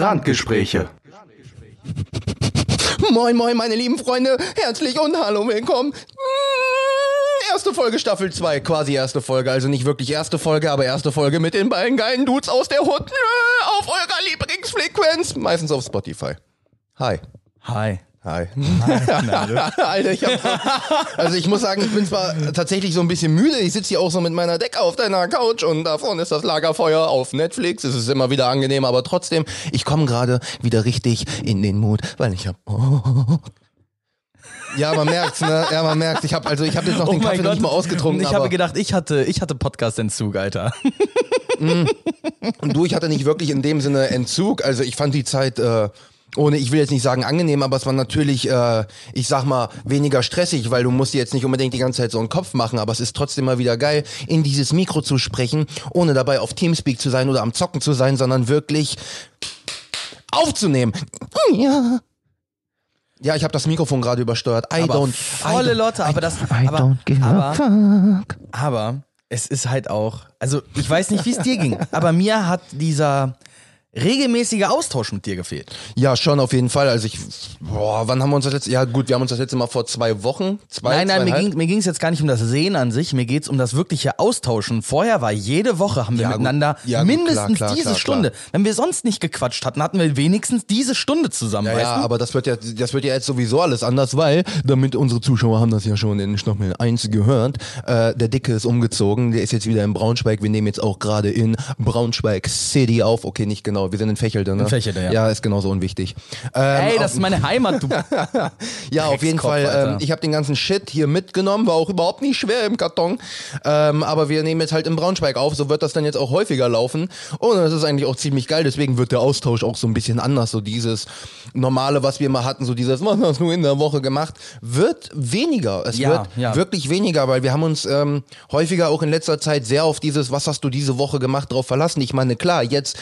Randgespräche. Moin, moin, meine lieben Freunde. Herzlich und hallo, willkommen. Mm, Erste Folge Staffel 2, quasi erste Folge, also nicht wirklich erste Folge, aber erste Folge mit den beiden geilen Dudes aus der Hut auf eurer Lieblingsfrequenz, meistens auf Spotify. Hi. Hi. Hi. Alter, ich hab so, also ich muss sagen, ich bin zwar tatsächlich so ein bisschen müde. Ich sitze hier auch so mit meiner Decke auf deiner Couch und da vorne ist das Lagerfeuer auf Netflix. Es ist immer wieder angenehm, aber trotzdem, ich komme gerade wieder richtig in den Mut, weil ich hab. Oh. Ja, man merkt's, ne? Ja, man merkt's. Ich habe also ich habe jetzt noch den Kaffee noch nicht mal ausgetrunken. Ich habe gedacht, ich hatte, ich hatte Podcast-Entzug, Alter. Und du, ich hatte nicht wirklich in dem Sinne Entzug. Also ich fand die Zeit, äh, ohne, ich will jetzt nicht sagen angenehm, aber es war natürlich, äh, ich sag mal, weniger stressig, weil du musst dir jetzt nicht unbedingt die ganze Zeit so einen Kopf machen, aber es ist trotzdem mal wieder geil, in dieses Mikro zu sprechen, ohne dabei auf Teamspeak zu sein oder am Zocken zu sein, sondern wirklich aufzunehmen. Ja. Ja, ich habe das Mikrofon gerade übersteuert. I Aber don't. volle I don't, Lotte, aber das, I aber, aber, aber es ist halt auch, also ich weiß nicht, wie es dir ging, aber mir hat dieser regelmäßige Austausch mit dir gefehlt. Ja, schon auf jeden Fall. Also ich, boah, wann haben wir uns das letzte? Ja gut, wir haben uns das letzte Mal vor zwei Wochen, zwei, Nein, nein, mir ging mir ging's jetzt gar nicht um das Sehen an sich, mir geht's um das wirkliche Austauschen. Vorher war jede Woche haben wir Ja, miteinander Ja, gut, mindestens klar, klar, diese klar, Stunde. Wenn wir sonst nicht gequatscht hatten, hatten wir wenigstens diese Stunde zusammen, Ja, ja, aber das wird ja, das wird ja jetzt sowieso alles anders, weil, damit unsere Zuschauer haben das ja schon in Stockmel 1 gehört, äh, der Dicke ist umgezogen, der ist jetzt wieder in Braunschweig, wir nehmen jetzt auch gerade in Braunschweig City auf, okay, nicht genau, wir sind in Fächelte, ne? In Fächelte, ja. Ja, ist genauso unwichtig. Ähm, Ey, das ist meine Heimat, du. Ja, auf jeden Fall. Ähm, ich habe den ganzen Shit hier mitgenommen, war auch überhaupt nicht schwer im Karton. Ähm, aber wir nehmen jetzt halt in Braunschweig auf, so wird das dann jetzt auch häufiger laufen. Und das ist eigentlich auch ziemlich geil, deswegen wird der Austausch auch so ein bisschen anders. So dieses normale, was wir mal hatten, so dieses, was hast du in der Woche gemacht, wird weniger. Es Ja, wird ja. wirklich weniger, weil wir haben uns ähm, häufiger auch in letzter Zeit sehr auf dieses, was hast du diese Woche gemacht, drauf verlassen. Ich meine, klar, jetzt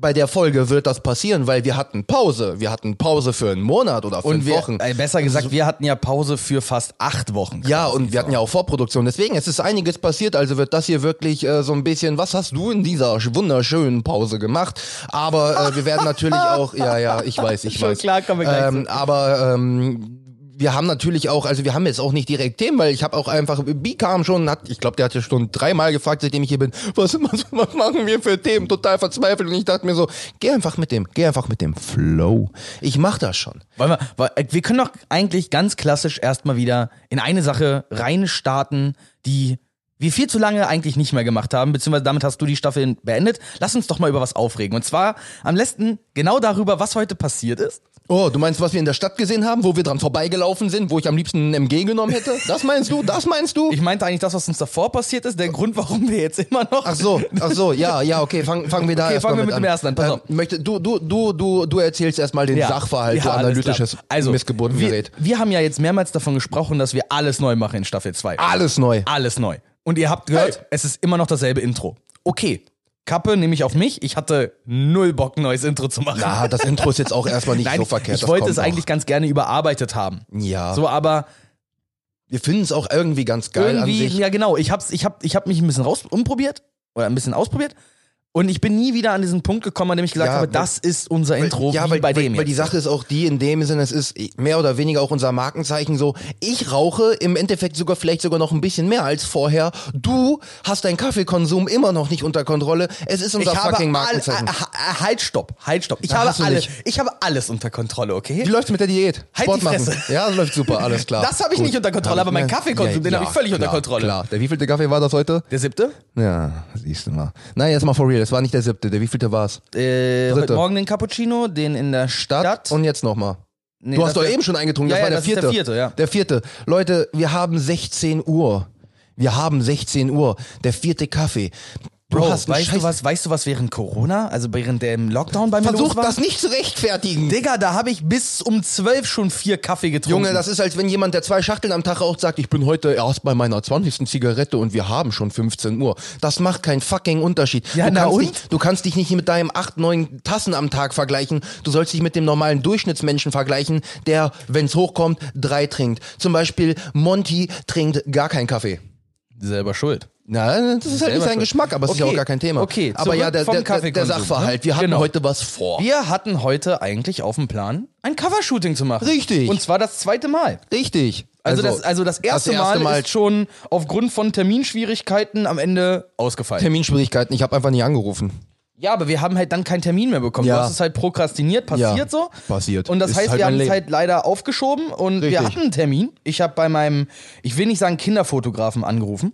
bei der Folge wird das passieren, weil wir hatten Pause. Wir hatten Pause für einen Monat oder fünf Und wir, Wochen. äh, besser gesagt, wir hatten ja Pause für fast acht Wochen. Ja, und wir hatten ja auch Vorproduktion. Deswegen, es ist einiges passiert. Also wird das hier wirklich äh, so ein bisschen, was hast du in dieser sch- wunderschönen Pause gemacht? Aber äh, wir werden natürlich auch, ja, ja, ich weiß, ich Schon weiß. klar, kommen wir gleich ähm, Aber ähm, wir haben natürlich auch, also wir haben jetzt auch nicht direkt Themen, weil ich habe auch einfach, B kam schon, hat, ich glaube, der hat ja schon dreimal gefragt, seitdem ich hier bin, was, was, was machen wir für Themen? Total verzweifelt. Und ich dachte mir so, geh einfach mit dem, geh einfach mit dem Flow. Ich mach das schon. Wollen wir, äh, wir können doch eigentlich ganz klassisch erstmal wieder in eine Sache reinstarten, die wir viel zu lange eigentlich nicht mehr gemacht haben, beziehungsweise damit hast du die Staffel beendet. Lass uns doch mal über was aufregen. Und zwar am besten genau darüber, was heute passiert ist. Oh, du meinst, was wir in der Stadt gesehen haben, wo wir dran vorbeigelaufen sind, wo ich am liebsten ein MG genommen hätte? Das meinst du? Das meinst du? Ich meinte eigentlich das, was uns davor passiert ist, der Grund, warum wir jetzt immer noch. Ach so, ach so, ja, ja, okay, fangen fangen wir da Okay, erst fangen wir mit an. dem ersten an, pass Ähm, auf. möchte, du, du, du, du, du erzählst erstmal den Ja. Sachverhalt, Ja, du analytisches also, Missgeburtengerät. Wir, wir haben ja jetzt mehrmals davon gesprochen, dass wir alles neu machen in Staffel 2. Alles neu. Alles neu. Und ihr habt gehört, Hey. es ist immer noch dasselbe Intro. Okay. Kappe nehme ich auf mich. Ich hatte null Bock, ein neues Intro zu machen. Ja, das Intro ist jetzt auch erstmal nicht Nein, so verkehrt. ich das wollte es eigentlich Noch. ganz gerne überarbeitet haben. Ja. So, aber Wir finden es auch irgendwie ganz geil irgendwie, an sich. ja genau, ich hab's, ich hab, ich hab mich ein bisschen raus umprobiert oder ein bisschen ausprobiert und ich bin nie wieder an diesen Punkt gekommen, an dem ich gesagt Ja, habe, weil- das ist unser Intro, ja, wie weil, bei weil, dem weil die jetzt. Sache ist auch die, in dem Sinne, es ist mehr oder weniger auch unser Markenzeichen so, ich rauche im Endeffekt sogar vielleicht sogar noch ein bisschen mehr als vorher. Du hast deinen Kaffeekonsum immer noch nicht unter Kontrolle. Es ist unser ich habe fucking all, Markenzeichen. äh, äh, halt, stopp, halt, stopp. Ich Ja, habe hast du alle, nicht. ich habe alles unter Kontrolle, okay? Wie läuft's mit der Diät? Halt Sport die machen. Ja, das läuft super, alles klar. Das habe ich nicht unter Kontrolle, aber mein Kaffeekonsum, den habe ich völlig unter klar, Kontrolle. Klar. Der wievielte Kaffee war das heute? Der siebte? Ja, siehst du mal. Nein, jetzt mal for real. Es war nicht der siebte. Der wievielte war's? Äh, Dritte. heute Morgen den Cappuccino, den in der Stadt, Stadt. und jetzt nochmal. Nee, du das hast doch eben schon eingetrunken, das Ja, war ja, der das ist vierte. der vierte, ja. Der vierte. Leute, wir haben 16 Uhr. Wir haben 16 Uhr. Der vierte Kaffee. Du Bro, hast einen weißt du was, weißt du was während Corona, also während dem Lockdown bei mir Versuch das nicht zu rechtfertigen. Digga, da habe ich bis um zwölf schon vier Kaffee getrunken. Junge, das ist, als wenn jemand, der zwei Schachteln am Tag raucht, sagt, ich bin heute erst bei meiner 20. Zigarette und wir haben schon 15 Uhr. Das macht keinen fucking Unterschied. Ja, du, na kannst und? Dich, du kannst dich nicht mit deinem 8, 9 Tassen am Tag vergleichen. Du sollst dich mit dem normalen Durchschnittsmenschen vergleichen, der, wenn's hochkommt, drei trinkt. Zum Beispiel Monty trinkt gar keinen Kaffee. selber schuld. Na, das ist halt nicht sein schuld. Geschmack, aber es ist ja Okay, auch gar kein Thema. okay, aber ja, der, der, der, Kaffeekonsum, Sachverhalt. ne? Wir hatten Genau. heute was vor. Wir hatten heute eigentlich auf dem Plan, ein Covershooting zu machen. Richtig. Und zwar das zweite Mal. Richtig. Also, das, also das erste, Mal, ist schon aufgrund von Terminschwierigkeiten am Ende ausgefallen. Terminschwierigkeiten. Ich habe einfach nicht angerufen. ja, aber wir haben halt dann keinen Termin mehr bekommen. Ja. Du hast es halt prokrastiniert, passiert Ja, so. passiert. Und das Ist heißt, halt wir haben es halt leider aufgeschoben und wir Richtig. hatten einen Termin. Ich habe bei meinem, ich will nicht sagen Kinderfotografen angerufen,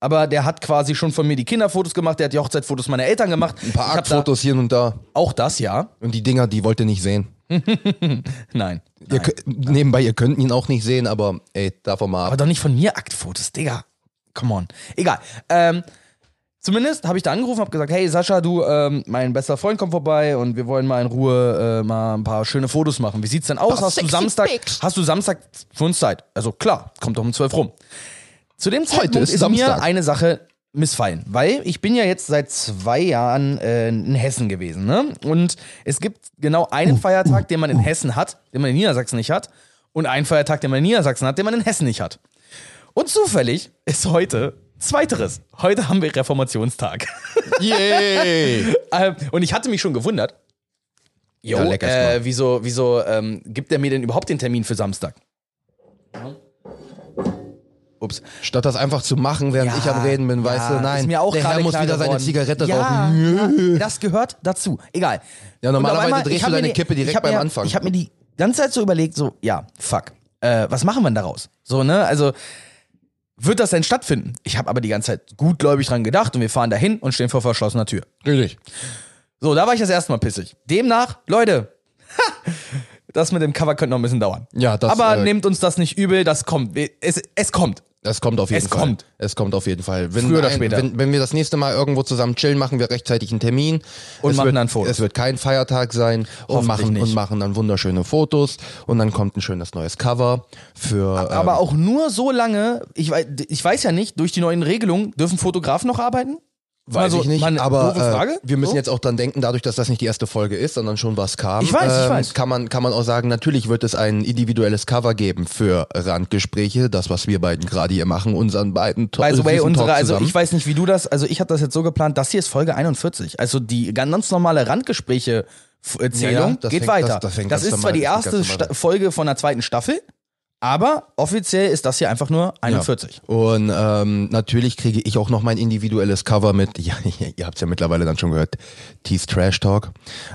aber der hat quasi schon von mir die Kinderfotos gemacht, der hat die Hochzeitsfotos meiner Eltern gemacht. Ein paar Aktfotos hier und da. auch das, ja. Und die Dinger, die wollt ihr nicht sehen. Nein. Ihr könnt, nebenbei, ihr könnt ihn auch nicht sehen, aber ey, davon mal Aber ab. doch nicht von mir Aktfotos, Digga. Come on. Egal. Ähm, zumindest habe ich da angerufen, habe gesagt, hey Sascha, du, ähm, mein bester Freund kommt vorbei und wir wollen mal in Ruhe äh, mal ein paar schöne Fotos machen. Wie sieht's denn aus? Hast du Samstag? Hast du Samstag für uns Zeit? Also klar, kommt doch um 12 rum. Zu dem Zeitpunkt ist ist, mir eine Sache missfallen, weil ich bin ja jetzt seit zwei Jahren äh, in Hessen gewesen, ne? Und es gibt genau einen Feiertag, den man in Hessen hat, den man in Niedersachsen nicht hat, und einen Feiertag, den man in Niedersachsen hat, den man in Hessen nicht hat. Und zufällig ist heute Zweiteres. Heute haben wir Reformationstag. Yay! Ähm, und ich hatte mich schon gewundert. Jo, Ja, äh, wieso, wieso ähm, gibt er mir denn überhaupt den Termin für Samstag? Ups. Statt das einfach zu machen, während ich am Reden bin, weißt ja, du, nein. Ist mir auch der Herr muss wieder seine geworden. Zigarette ja, rauchen. Ja, das gehört dazu. Egal. Ja, normalerweise einmal, drehst ich du deine die- Kippe direkt beim mir, Anfang. Ich habe mir die ganze Zeit so überlegt, so, ja, fuck. Äh, was machen wir denn daraus? So, ne? Also, wird das denn stattfinden? Ich habe aber die ganze Zeit gutgläubig dran gedacht und wir fahren dahin und stehen vor verschlossener Tür. Richtig. So, da war ich das erste Mal pissig. Demnach, Leute, das mit dem Cover könnte noch ein bisschen dauern. Ja, das, Aber äh, nehmt uns das nicht übel, das kommt. Es, es kommt. Es kommt auf jeden Es Fall. kommt. Es kommt auf jeden Fall. Wenn, Früher oder ein- später. Wenn, wenn wir das nächste Mal irgendwo zusammen chillen, machen wir rechtzeitig einen Termin. Und es machen wird, dann Fotos. Es wird kein Feiertag sein und machen, nicht. und machen dann wunderschöne Fotos und dann kommt ein schönes neues Cover für. Aber ähm, auch nur so lange, ich ich weiß ja nicht, durch die neuen Regelungen dürfen Fotografen noch arbeiten? Weiß Also, ich nicht, eine aber? Äh, wir müssen So? jetzt auch dann denken, dadurch, dass das nicht die erste Folge ist, sondern schon was kam. Ich weiß, ich ähm, weiß. Kann man, kann man auch sagen, natürlich wird es ein individuelles Cover geben für Randgespräche, das, was wir beiden gerade hier machen, unseren beiden By the way, unsere, also ich weiß nicht, wie du das, also ich habe das jetzt so geplant, das hier ist Folge 41. Also die ganz normale Randgespräche äh, Zählung Ja, ja, das geht fängt- weiter. das- das ganz ist zwar die das erste Folge von der zweiten Staffel, aber offiziell ist das hier einfach nur 41. Und ähm, natürlich kriege ich auch noch mein individuelles Cover mit, ja, ihr habt es ja mittlerweile dann schon gehört, Teeth Trash Talk.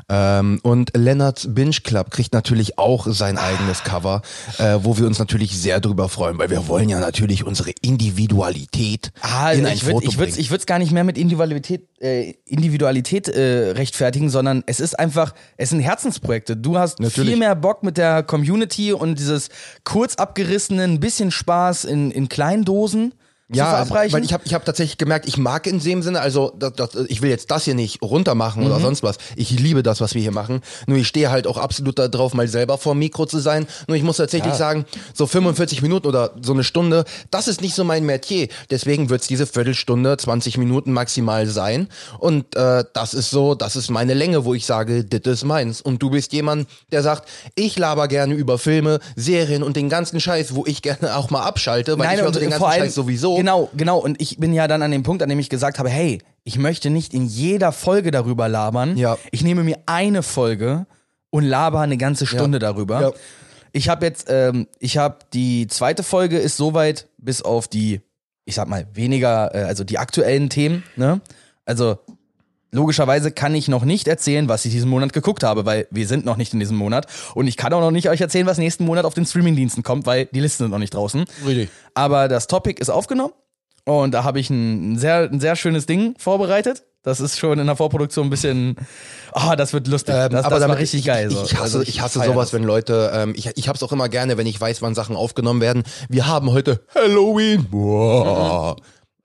Ähm, und Lennarts Binge Club kriegt natürlich auch sein eigenes Cover, äh, wo wir uns natürlich sehr drüber freuen, weil wir wollen ja natürlich unsere Individualität Ah, in ein ich würde Foto ich würd's, ich würd's gar nicht mehr mit Individualität, äh, Individualität äh, rechtfertigen, sondern es ist einfach, es sind Herzensprojekte. Du hast Natürlich. viel mehr Bock mit der Community und dieses kurz abgerissenen, bisschen Spaß in, in kleinen Dosen Ja, weil ich habe ich hab tatsächlich gemerkt, ich mag in dem Sinne, also das, das, ich will jetzt das hier nicht runtermachen Mhm. oder sonst was. Ich liebe das, was wir hier machen. Nur ich stehe halt auch absolut darauf, mal selber vor dem Mikro zu sein. Nur ich muss tatsächlich Ja. sagen, so 45 Minuten oder so eine Stunde, das ist nicht so mein Metier. Deswegen wird's diese Viertelstunde, 20 Minuten maximal sein. Und äh, das ist so, das ist meine Länge, wo ich sage, das ist meins. Und du bist jemand, der sagt, ich laber gerne über Filme, Serien und den ganzen Scheiß, wo ich gerne auch mal abschalte, weil ich höre den ganzen Scheiß sowieso. Genau, genau. Und ich bin ja dann an dem Punkt, an dem ich gesagt habe, hey, ich möchte nicht in jeder Folge darüber labern. Ja. Ich nehme mir eine Folge und laber eine ganze Stunde darüber. Ja. Ich habe jetzt, ähm, ich habe die zweite Folge ist soweit bis auf die, ich sag mal, weniger, äh, also die aktuellen Themen, ne? Also logischerweise kann ich noch nicht erzählen, was ich diesen Monat geguckt habe, weil wir sind noch nicht in diesem Monat. Und ich kann auch noch nicht euch erzählen, was nächsten Monat auf den Streamingdiensten kommt, weil die Listen sind noch nicht draußen. Richtig. Aber das Topic ist aufgenommen und da habe ich ein sehr, ein sehr schönes Ding vorbereitet. Das ist schon in der Vorproduktion ein bisschen, ah, das wird lustig. Ähm, das, aber das war richtig ich, geil. So. Ich hasse, Also ich hasse sowas, das. wenn Leute, ähm, ich, ich hab's auch immer gerne, wenn ich weiß, wann Sachen aufgenommen werden. Wir haben heute Halloween. Boah.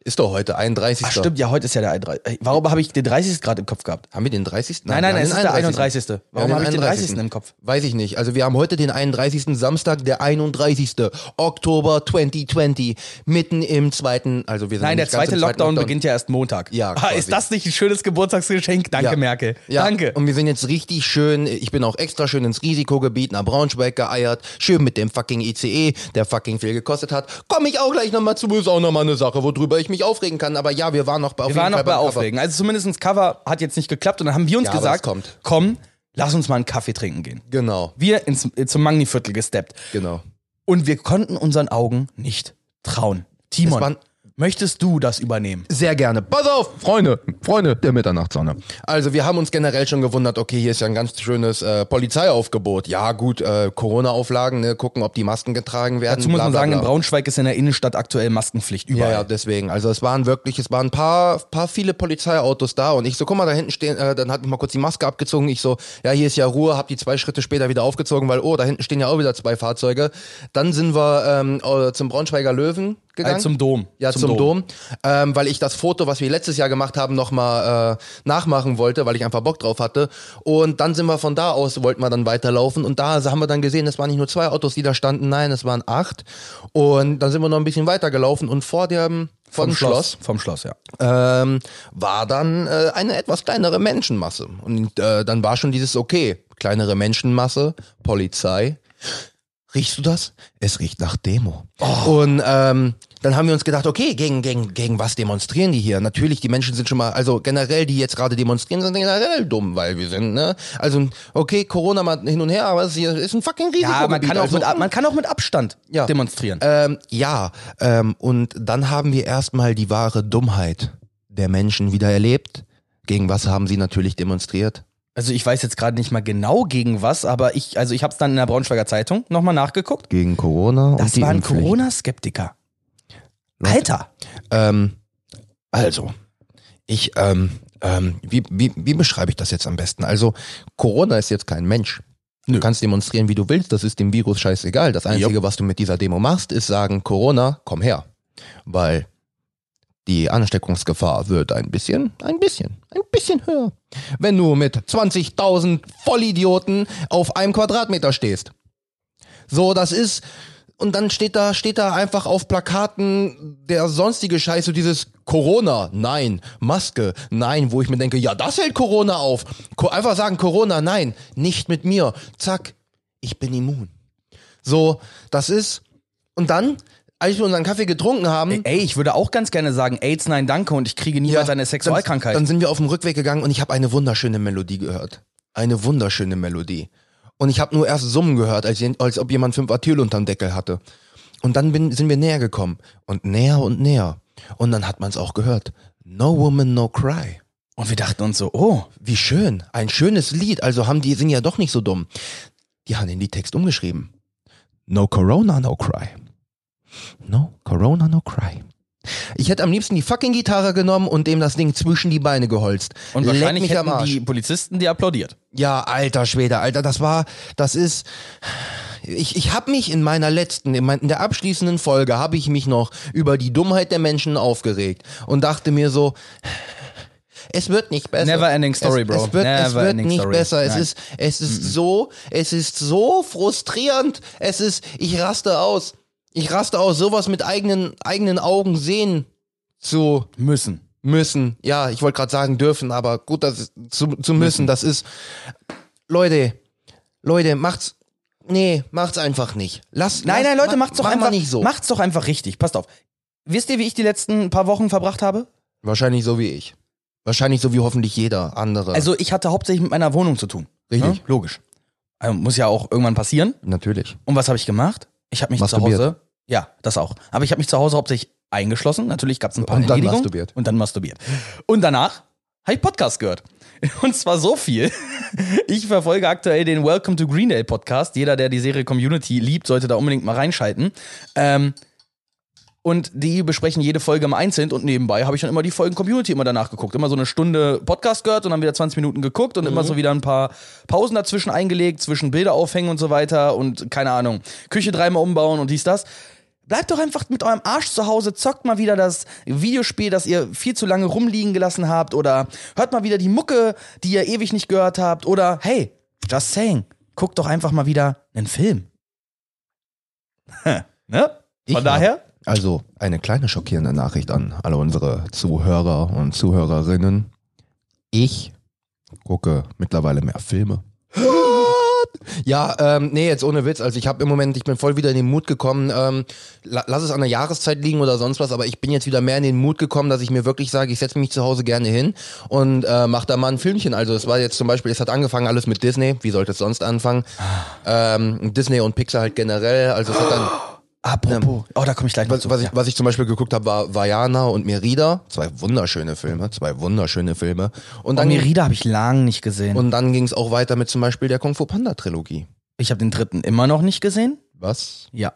Ist doch heute 31. Ach, stimmt, ja, heute ist ja der 31. Warum habe ich den 30. gerade im Kopf gehabt? Haben wir den 30.? Nein, nein, wir es ist der 31. Wir Warum habe ich den 30. im Kopf? Weiß ich nicht. Also wir haben heute den 31. Samstag, der 31. Oktober 2020, mitten im zweiten, also wir sind Nein, der zweite zweiten Lockdown, beginnt ja erst Montag. Ja, Ah, ist das nicht ein schönes Geburtstagsgeschenk? Danke, Ja. Merkel. Ja, Danke. Und wir sind jetzt richtig schön, ich bin auch extra schön ins Risikogebiet nach Braunschweig geeiert, schön mit dem fucking ICE, der fucking viel gekostet hat. Komme ich auch gleich nochmal zu, ist auch nochmal eine Sache, worüber ich ich mich aufregen kann, aber ja, wir waren noch bei auf Wir waren noch bei beim Cover. Aufregen. Also zumindest das Cover hat jetzt nicht geklappt und dann haben wir uns Ja, gesagt, es kommt. komm, lass uns mal einen Kaffee trinken gehen. Genau, Wir ins, zum Magni-Viertel gesteppt. genau. Und wir konnten unseren Augen nicht trauen. Timon, Es waren- möchtest du das übernehmen? Sehr gerne. Pass auf, Freunde, Freunde der Mitternachtssonne. Also wir haben uns generell schon gewundert, okay, hier ist ja ein ganz schönes äh, Polizeiaufgebot. Ja gut, äh, Corona-Auflagen, ne, gucken, ob die Masken getragen werden. Dazu muss bla, man sagen, bla. in Braunschweig ist in der Innenstadt aktuell Maskenpflicht Ja, überall. ja, deswegen. Also es waren wirklich, es waren ein paar, paar viele Polizeiautos da und ich so, guck mal, da hinten stehen, äh, dann hat ich mal kurz die Maske abgezogen. Ich so, ja, hier ist ja Ruhe, hab die zwei Schritte später wieder aufgezogen, weil, oh, da hinten stehen ja auch wieder zwei Fahrzeuge. Dann sind wir ähm, äh, zum Braunschweiger Löwen gegangen. Äh, zum Dom. Ja, zum, Dom, ähm, weil ich das Foto, was wir letztes Jahr gemacht haben, nochmal äh, nachmachen wollte, weil ich einfach Bock drauf hatte. Und dann sind wir von da aus, wollten wir dann weiterlaufen und da haben wir dann gesehen, es waren nicht nur zwei Autos, die da standen, nein, es waren acht. Und dann sind wir noch ein bisschen weiter gelaufen und vor dem vom Schloss, Vom Schloss, ja. ähm, war dann äh, eine etwas kleinere Menschenmasse. Und äh, dann war schon dieses, okay, kleinere Menschenmasse, Polizei. Riechst du das? Es riecht nach Demo. Und ähm, dann haben wir uns gedacht, okay, gegen, gegen, gegen was demonstrieren die hier? Natürlich, die Menschen sind schon mal, also generell, die jetzt gerade demonstrieren, sind generell dumm, weil wir sind, ne? Also, okay, Corona mal hin und her, aber es ist ein fucking Risiko. Ja, man kann, auch mit, Ab- man kann auch mit Abstand Ja. demonstrieren. Ähm, ja, ähm, und dann haben wir erstmal die wahre Dummheit der Menschen wieder erlebt. Gegen was haben sie natürlich demonstriert? Also ich weiß jetzt gerade nicht mal genau gegen was, aber ich, also ich habe es dann in der Braunschweiger Zeitung nochmal nachgeguckt. Gegen Corona und Das die waren. Corona-Skeptiker. Alter. Ähm, also, ich, ähm, ähm, wie, wie, wie beschreibe ich das jetzt am besten? Also, Corona ist jetzt kein Mensch. Du Nö. kannst demonstrieren, wie du willst, das ist dem Virus scheißegal. Das Einzige, was du mit dieser Demo machst, ist sagen, Corona, komm her. Weil die Ansteckungsgefahr wird ein bisschen, ein bisschen, ein bisschen höher. Wenn du mit 20.000 Vollidioten auf einem Quadratmeter stehst. So, das ist, und dann steht da, steht da einfach auf Plakaten der sonstige Scheiß, so dieses Corona, nein, Maske, nein, wo ich mir denke, ja, das hält Corona auf. Einfach sagen Corona, nein, nicht mit mir. Zack, ich bin immun. So, das ist, und dann, als wir unseren Kaffee getrunken haben, Ey, ich würde auch ganz gerne sagen, AIDS, nein, danke und ich kriege niemals eine Sexualkrankheit. Dann, dann sind wir auf dem Rückweg gegangen und ich habe eine wunderschöne Melodie gehört. Eine wunderschöne Melodie. Und ich habe nur erst Summen gehört, als, als ob jemand fünf Atyl unterm Deckel hatte. Und dann bin, sind wir näher gekommen. Und näher und näher. Und dann hat man es auch gehört. No woman, no cry. und wir dachten uns so, oh, Wie schön. Ein schönes Lied. Also haben die, sind ja doch nicht so dumm. Die haben den Liedtext umgeschrieben. No corona, no cry. No corona, no cry. Ich hätte am liebsten die fucking Gitarre genommen und dem das Ding zwischen die Beine geholzt. und Leck wahrscheinlich mich am hätten Arsch. die Polizisten die applaudiert. Ja, alter Schwede, alter, das war, das ist, ich, ich habe mich in meiner letzten, in, mein, in der abschließenden Folge, habe ich mich noch über die Dummheit der Menschen aufgeregt und dachte mir so, es wird nicht besser. Never ending story, es, bro. Es wird, es Never wird ending nicht story. besser. Es Nein. ist, es ist so, es ist so frustrierend. Es ist, ich raste aus. Ich raste aus, sowas mit eigenen, eigenen Augen sehen zu Müssen. müssen. Ja, ich wollte gerade sagen dürfen, aber gut, das ist, zu, zu müssen, das ist. Leute, Leute, macht's. Nee, macht's einfach nicht. Lass. Nein, nein, Leute, mach- macht's doch mach einfach nicht so. Macht's doch einfach richtig. Passt auf. Wisst ihr, wie ich die letzten paar Wochen verbracht habe? Wahrscheinlich so wie ich. Wahrscheinlich so wie hoffentlich jeder andere. Also, ich hatte hauptsächlich mit meiner Wohnung zu tun. Richtig. Ne? Logisch. Also, muss ja auch irgendwann passieren. Natürlich. Und was habe ich gemacht? Ich habe mich zu. Hause. Ja, das auch. Aber ich habe mich zu Hause hauptsächlich eingeschlossen. Natürlich gab es ein paar Und dann masturbiert. Und dann masturbiert. Und danach habe ich Podcast gehört. Und zwar so viel. Ich verfolge aktuell den Welcome to Greendale Podcast. Jeder, der die Serie Community liebt, sollte da unbedingt mal reinschalten. Ähm, und die besprechen jede Folge im Einzelnen und nebenbei habe ich dann immer die Folgen Community immer danach geguckt. Immer so eine Stunde Podcast gehört und dann wieder 20 Minuten geguckt und immer so wieder ein paar Pausen dazwischen eingelegt, zwischen Bilder aufhängen und so weiter und keine Ahnung, Küche dreimal umbauen und dies, das. Bleibt doch einfach mit eurem Arsch zu Hause, zockt mal wieder das Videospiel, das ihr viel zu lange rumliegen gelassen habt oder hört mal wieder die Mucke, die ihr ewig nicht gehört habt oder hey, just saying, guckt doch einfach mal wieder einen Film. ne? Ich Von hab- daher, Also eine kleine schockierende Nachricht an alle unsere Zuhörer und Zuhörerinnen. Ich gucke mittlerweile mehr Filme. Ja, ähm, nee, jetzt ohne Witz. Also ich habe im Moment, ich bin voll wieder in den Mut gekommen. Ähm, la lass es an der Jahreszeit liegen oder sonst was, aber ich bin jetzt wieder mehr in den Mut gekommen, dass ich mir wirklich sage, ich setze mich zu Hause gerne hin und äh, mach da mal ein Filmchen. Also es war jetzt zum Beispiel, es hat angefangen alles mit Disney. Wie sollte es sonst anfangen? Ähm, Disney und Pixar halt generell. Also es hat dann Apropos, oh, da komme ich gleich noch was, zu. was, ich, was ich zum Beispiel geguckt habe, war Vajana und Merida. Zwei wunderschöne Filme, zwei wunderschöne Filme. Und Oh, dann, Merida habe ich lang nicht gesehen. und dann ging es auch weiter mit zum Beispiel der Kung Fu Panda Trilogie. ich habe den dritten immer noch nicht gesehen. Was? Ja,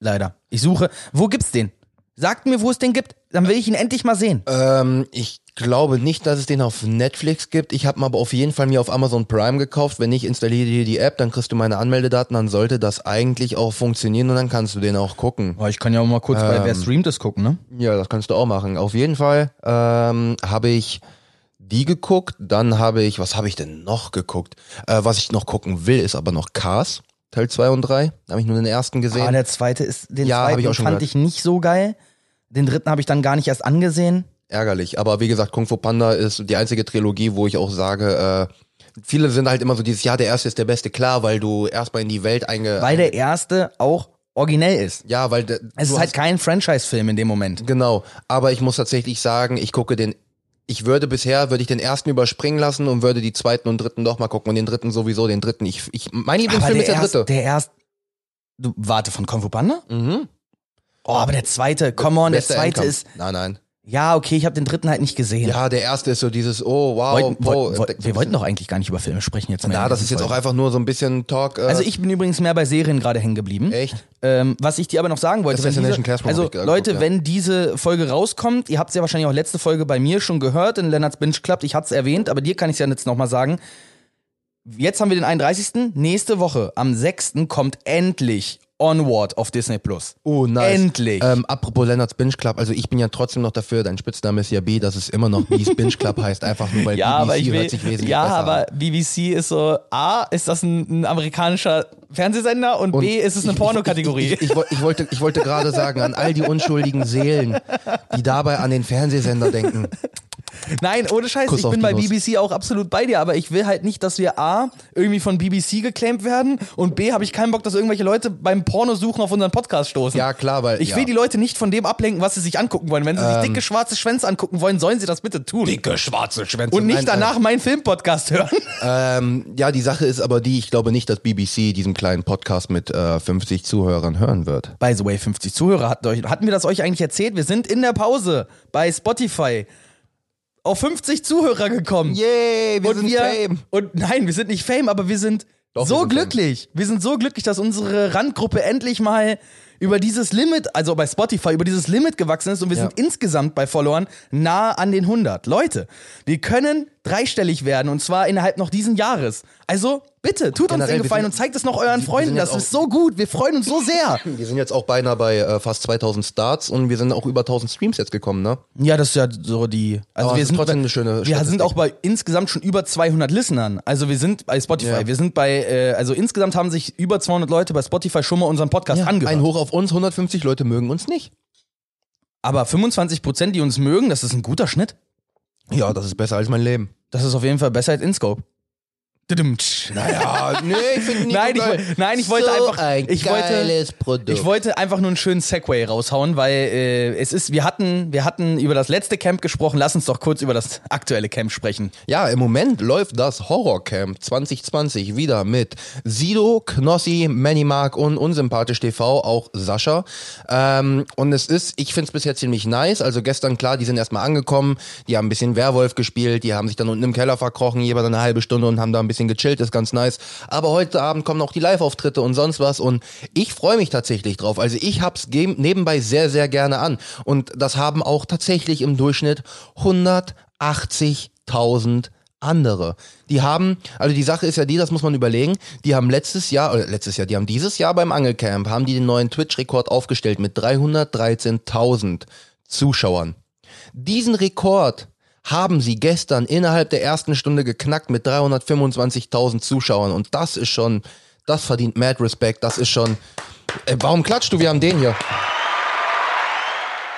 leider. Ich suche. Wo gibt's den? Sagt mir, wo es den gibt, dann will ich ihn endlich mal sehen. Ähm, ich glaube nicht, dass es den auf Netflix gibt. Ich habe ihn aber auf jeden Fall mir auf Amazon Prime gekauft. Wenn nicht, installiere dir die App, dann kriegst du meine Anmeldedaten, dann sollte das eigentlich auch funktionieren und dann kannst du den auch gucken. Boah, ich kann ja auch mal kurz bei Ähm. Wer streamt es gucken, ne? Ja, das kannst du auch machen. Auf jeden Fall ähm, habe ich die geguckt. Dann habe ich, was habe ich denn noch geguckt? Äh, was ich noch gucken will, ist aber noch Cars, Teil 2 und 3. Da habe ich nur den ersten gesehen. Ah, der zweite ist, den Ja, zweiten ich auch schon fand gehört. ich nicht so geil. Den dritten habe ich dann gar nicht erst angesehen. ärgerlich. Aber wie gesagt, Kung Fu Panda ist die einzige Trilogie, wo ich auch sage, äh, viele sind halt immer so dieses, ja, der erste ist der beste, klar, weil du erstmal in die Welt einge... Weil der erste auch originell ist. ja, weil... Es ist halt kein Franchise-Film in dem Moment. Genau, aber ich muss tatsächlich sagen, ich gucke den... Ich würde bisher, würde ich den ersten überspringen lassen und würde die zweiten und dritten doch mal gucken und den dritten sowieso, den dritten. Ich, ich, mein Lieblingsfilm ist der erst, dritte. der erst. Du, warte, von Kung Fu Panda? mhm. Oh, aber der zweite, come on, der Bester zweite Endkampf. ist. Nein, nein. Ja, okay, ich habe den dritten halt nicht gesehen. Ja, der erste ist so dieses, oh, wow, wollten, äh, wollten, wir wollten doch eigentlich gar nicht über Filme sprechen jetzt. Na, in das ist jetzt auch einfach nur so ein bisschen Talk. Äh, Also ich bin übrigens mehr bei Serien gerade hängen geblieben. Echt? Ähm, was ich dir aber noch sagen wollte, wenn diese, also Leute, ja. wenn diese Folge rauskommt, ihr habt es ja wahrscheinlich auch letzte Folge bei mir schon gehört in Lennarts Binge Club, ich hatte es erwähnt, aber dir kann ich es ja jetzt nochmal sagen. Jetzt haben wir den 31. Nächste Woche, am 6. kommt endlich Onward auf Disney Plus. Oh, nice. Endlich. Ähm, apropos Leonards Binge Club, also ich bin ja trotzdem noch dafür, dein Spitzname ist ja B, dass es immer noch B's Binge Club heißt, einfach nur weil Ja, BBC aber ich will, hört sich wesentlich ja, besser aber an. BBC ist so, A, ist das ein, ein amerikanischer Fernsehsender und, B, ist es eine Pornokategorie. Ich, ich, ich, ich wollte, ich wollte gerade sagen, an all die unschuldigen Seelen, die dabei an den Fernsehsender denken. Nein, ohne Scheiß, Kuss ich bin bei. BBC auch absolut bei dir, aber ich will halt nicht, dass wir A, irgendwie von BBC geclaimt werden und B, habe ich keinen Bock, dass irgendwelche Leute beim Pornosuchen auf unseren Podcast stoßen. Ja, klar, weil. Ich ja. will die Leute nicht von dem ablenken, was sie sich angucken wollen. Wenn sie sich dicke schwarze Schwänze angucken wollen, sollen sie das bitte tun. dicke schwarze Schwänze. und nicht Nein, danach meinen Filmpodcast hören. Ähm, ja, die Sache ist aber die, ich glaube nicht, dass BBC diesen kleinen Podcast mit äh, 50 Zuhörern hören wird. By the way, 50 Zuhörer hatten wir das euch eigentlich erzählt? Wir sind in der Pause bei Spotify auf 50 Zuhörer gekommen. Yay, wir und sind wir, Fame. Und nein, wir sind nicht Fame, aber wir sind Doch, wir so sind glücklich. Wir sind so glücklich, dass unsere Randgruppe endlich mal über dieses Limit, also bei Spotify, über dieses Limit gewachsen ist und wir Ja. sind insgesamt bei Followern nahe an den 100. Leute, wir können dreistellig werden und zwar innerhalb noch diesen Jahres. Also bitte, tut uns Generell, den wir Gefallen sind- und zeigt es noch euren Freunden. Das ist so gut. Wir freuen uns so sehr. Wir sind jetzt auch beinahe bei äh, fast 2000 Starts und wir sind auch über 1000 Streams jetzt gekommen, ne? Ja, das ist ja so die. Also Aber wir sind trotzdem bei, eine schöne Wir sind auch bei insgesamt schon über 200 Listenern. Also wir sind bei Spotify. Ja. Wir sind bei, äh, also insgesamt haben sich über 200 Leute bei Spotify schon mal unseren Podcast angehört. Ein Hoch auf uns, 150 Leute mögen uns nicht. Aber 25 Prozent, die uns mögen, das ist ein guter Schnitt. Ja, das ist besser als mein Leben. Das ist auf jeden Fall besser als InScope. Naja, nee, ich finde Nein, ich, nein, ich wollte so einfach, ein ich wollte, Produkt. ich wollte einfach nur einen schönen Segway raushauen, weil äh, es ist, wir hatten, wir hatten über das letzte Camp gesprochen. Lass uns doch kurz über das aktuelle Camp sprechen. Ja, im Moment läuft das Horrorcamp 2020 wieder mit Sido, Knossi, Manimark und Unsympathisch TV, auch Sascha. Ähm, und es ist, ich finde es bisher ziemlich nice. Also gestern, klar, die sind erstmal angekommen, die haben ein bisschen Werwolf gespielt, die haben sich dann unten im Keller verkrochen, jeweils eine halbe Stunde und haben da ein bisschen gechillt, ist ganz nice. Aber heute Abend kommen auch die Live-Auftritte und sonst was und ich freue mich tatsächlich drauf. Also ich hab's gem- nebenbei sehr, sehr gerne an. Und das haben auch tatsächlich im Durchschnitt 180.000 andere. Die haben, also die Sache ist ja die, das muss man überlegen, die haben letztes Jahr, oder letztes Jahr, die haben dieses Jahr beim Angelcamp, haben die den neuen Twitch-Rekord aufgestellt mit 313.000 Zuschauern. Diesen Rekord haben sie gestern innerhalb der ersten Stunde geknackt mit 325.000 Zuschauern. Und das ist schon, das verdient mad Respect, das ist schon, äh, warum klatschst du, wir haben den hier.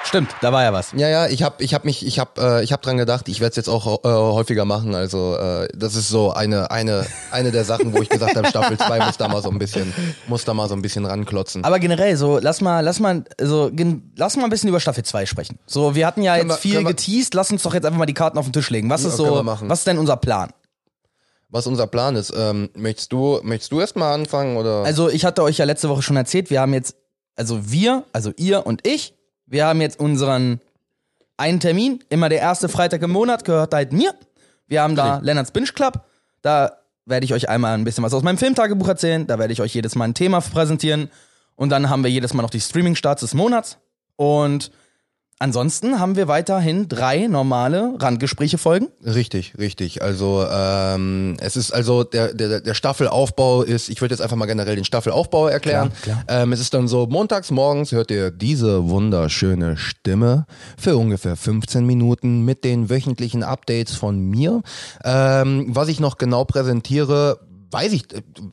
Stimmt, da war ja was. Ja, ja, ich habe ich hab mich, ich habe äh, ich hab dran gedacht, ich werde es jetzt auch äh, häufiger machen. Also äh, das ist so eine, eine, eine der Sachen, wo ich gesagt habe, Staffel 2 muss da mal so ein bisschen, muss da mal so ein bisschen ranklotzen. Aber generell, so, lass mal, lass mal, so, lass mal ein bisschen über Staffel 2 sprechen. So, wir hatten ja Können jetzt wir- viel geteased, lass uns doch jetzt einfach mal die Karten auf den Tisch legen. Was ist so, was ist denn unser Plan? Was unser Plan ist, ähm, möchtest du, möchtest du erst mal anfangen oder? Also, ich hatte euch ja letzte Woche schon erzählt, wir haben jetzt, also wir, also ihr und ich, wir haben jetzt unseren einen Termin, immer der erste Freitag im Monat, gehört halt mir. Wir haben da Lennart's Binge Club, da werde ich euch einmal ein bisschen was aus meinem Filmtagebuch erzählen, da werde ich euch jedes Mal ein Thema präsentieren. Und dann haben wir jedes Mal noch die Streaming-Starts des Monats. Und ansonsten haben wir weiterhin drei normale Randgespräche folgen. Richtig, richtig. Also ähm, es ist also der, der, der Staffelaufbau ist, ich würde jetzt einfach mal generell den Staffelaufbau erklären. Klar, Ähm, es ist dann so, montags morgens hört ihr diese wunderschöne Stimme für ungefähr 15 Minuten mit den wöchentlichen Updates von mir. Ähm, was ich noch genau präsentiere, weiß ich,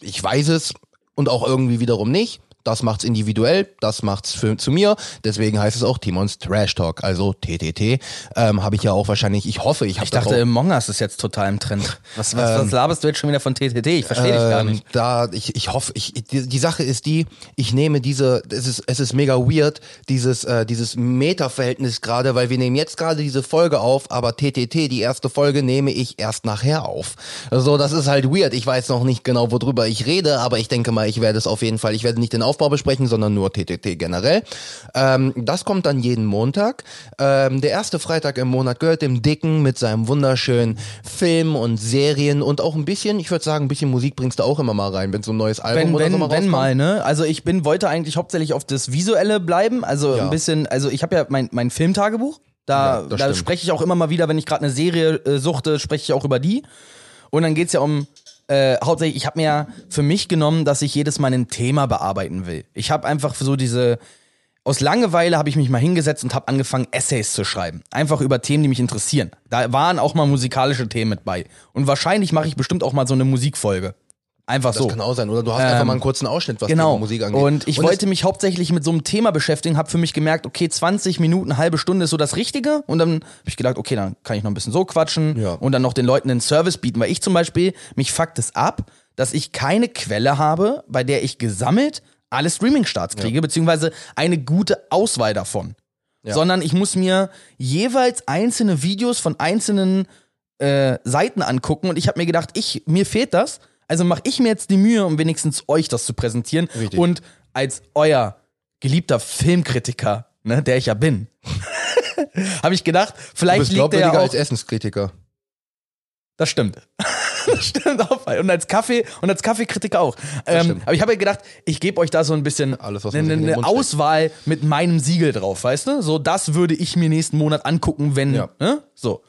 ich weiß es und auch irgendwie wiederum nicht. Das macht's individuell, das macht's für, zu mir. Deswegen heißt es auch Timons Trash Talk, also TTT. Ähm, Habe ich ja auch wahrscheinlich, ich hoffe, ich habe Ich dachte, Among Us ist jetzt total im Trend. Was, was, was laberst du jetzt schon wieder von TTT? Ich verstehe dich gar Ähm, nicht. Da, ich, ich hoffe, ich, die, die Sache ist die, ich nehme diese, es ist, es ist mega weird, dieses, äh, dieses Meta-Verhältnis gerade, weil wir nehmen jetzt gerade diese Folge auf, aber TTT, die erste Folge, nehme ich erst nachher auf. Also das ist halt weird. Ich weiß noch nicht genau, worüber ich rede, aber ich denke mal, ich werde es auf jeden Fall, ich werde nicht den Aufbau besprechen, sondern nur TTT generell. Ähm, das kommt dann jeden Montag. Ähm, der erste Freitag im Monat gehört dem Dicken mit seinem wunderschönen Film und Serien und auch ein bisschen, ich würde sagen, ein bisschen Musik bringst du auch immer mal rein, wenn so ein neues Album Wenn, oder wenn, so mal wenn rauskommt. mal, ne? Also ich bin, wollte eigentlich hauptsächlich auf das Visuelle bleiben. Also Ja. ein bisschen, also ich habe ja mein, mein Filmtagebuch. Da, Ja, da spreche ich auch immer mal wieder, wenn ich gerade eine Serie äh, suchte, spreche ich auch über die. Und dann geht's ja um äh, hauptsächlich, ich habe mir ja für mich genommen, dass ich jedes Mal ein Thema bearbeiten will. Ich habe einfach so diese aus Langeweile habe ich mich mal hingesetzt und habe angefangen, Essays zu schreiben. Einfach über Themen, die mich interessieren. Da waren auch mal musikalische Themen mit bei. Und wahrscheinlich mache ich bestimmt auch mal so eine Musikfolge. Einfach so. Das kann auch sein. Oder du hast einfach Ähm, mal einen kurzen Ausschnitt, was Genau. die Musik angeht. Und ich es- wollte mich hauptsächlich mit so einem Thema beschäftigen, habe für mich gemerkt, okay, 20 Minuten, halbe Stunde ist so das Richtige. Und dann habe ich gedacht, okay, dann kann ich noch ein bisschen so quatschen Ja. und dann noch den Leuten einen Service bieten. Weil ich zum Beispiel, mich fuckt es ab, dass ich keine Quelle habe, bei der ich gesammelt alle Streaming-Starts kriege, beziehungsweise eine gute Auswahl davon. Ja. Sondern ich muss mir jeweils einzelne Videos von einzelnen äh, Seiten angucken und ich habe mir gedacht, ich, mir fehlt das. Also mache ich mir jetzt die Mühe, um wenigstens euch das zu präsentieren. Richtig. Und als euer geliebter Filmkritiker, ne, der ich ja bin, habe ich gedacht, du vielleicht bist liegt der ja auch. als Essenskritiker. Das stimmt. das stimmt auch. Und als Kaffee und als Kaffeekritiker auch. Ähm, aber ich habe ja gedacht, ich gebe euch da so ein bisschen Alles, eine, eine steckt. Auswahl mit meinem Siegel drauf, weißt du? So, das würde ich mir nächsten Monat angucken, wenn. Ja. Ne? So.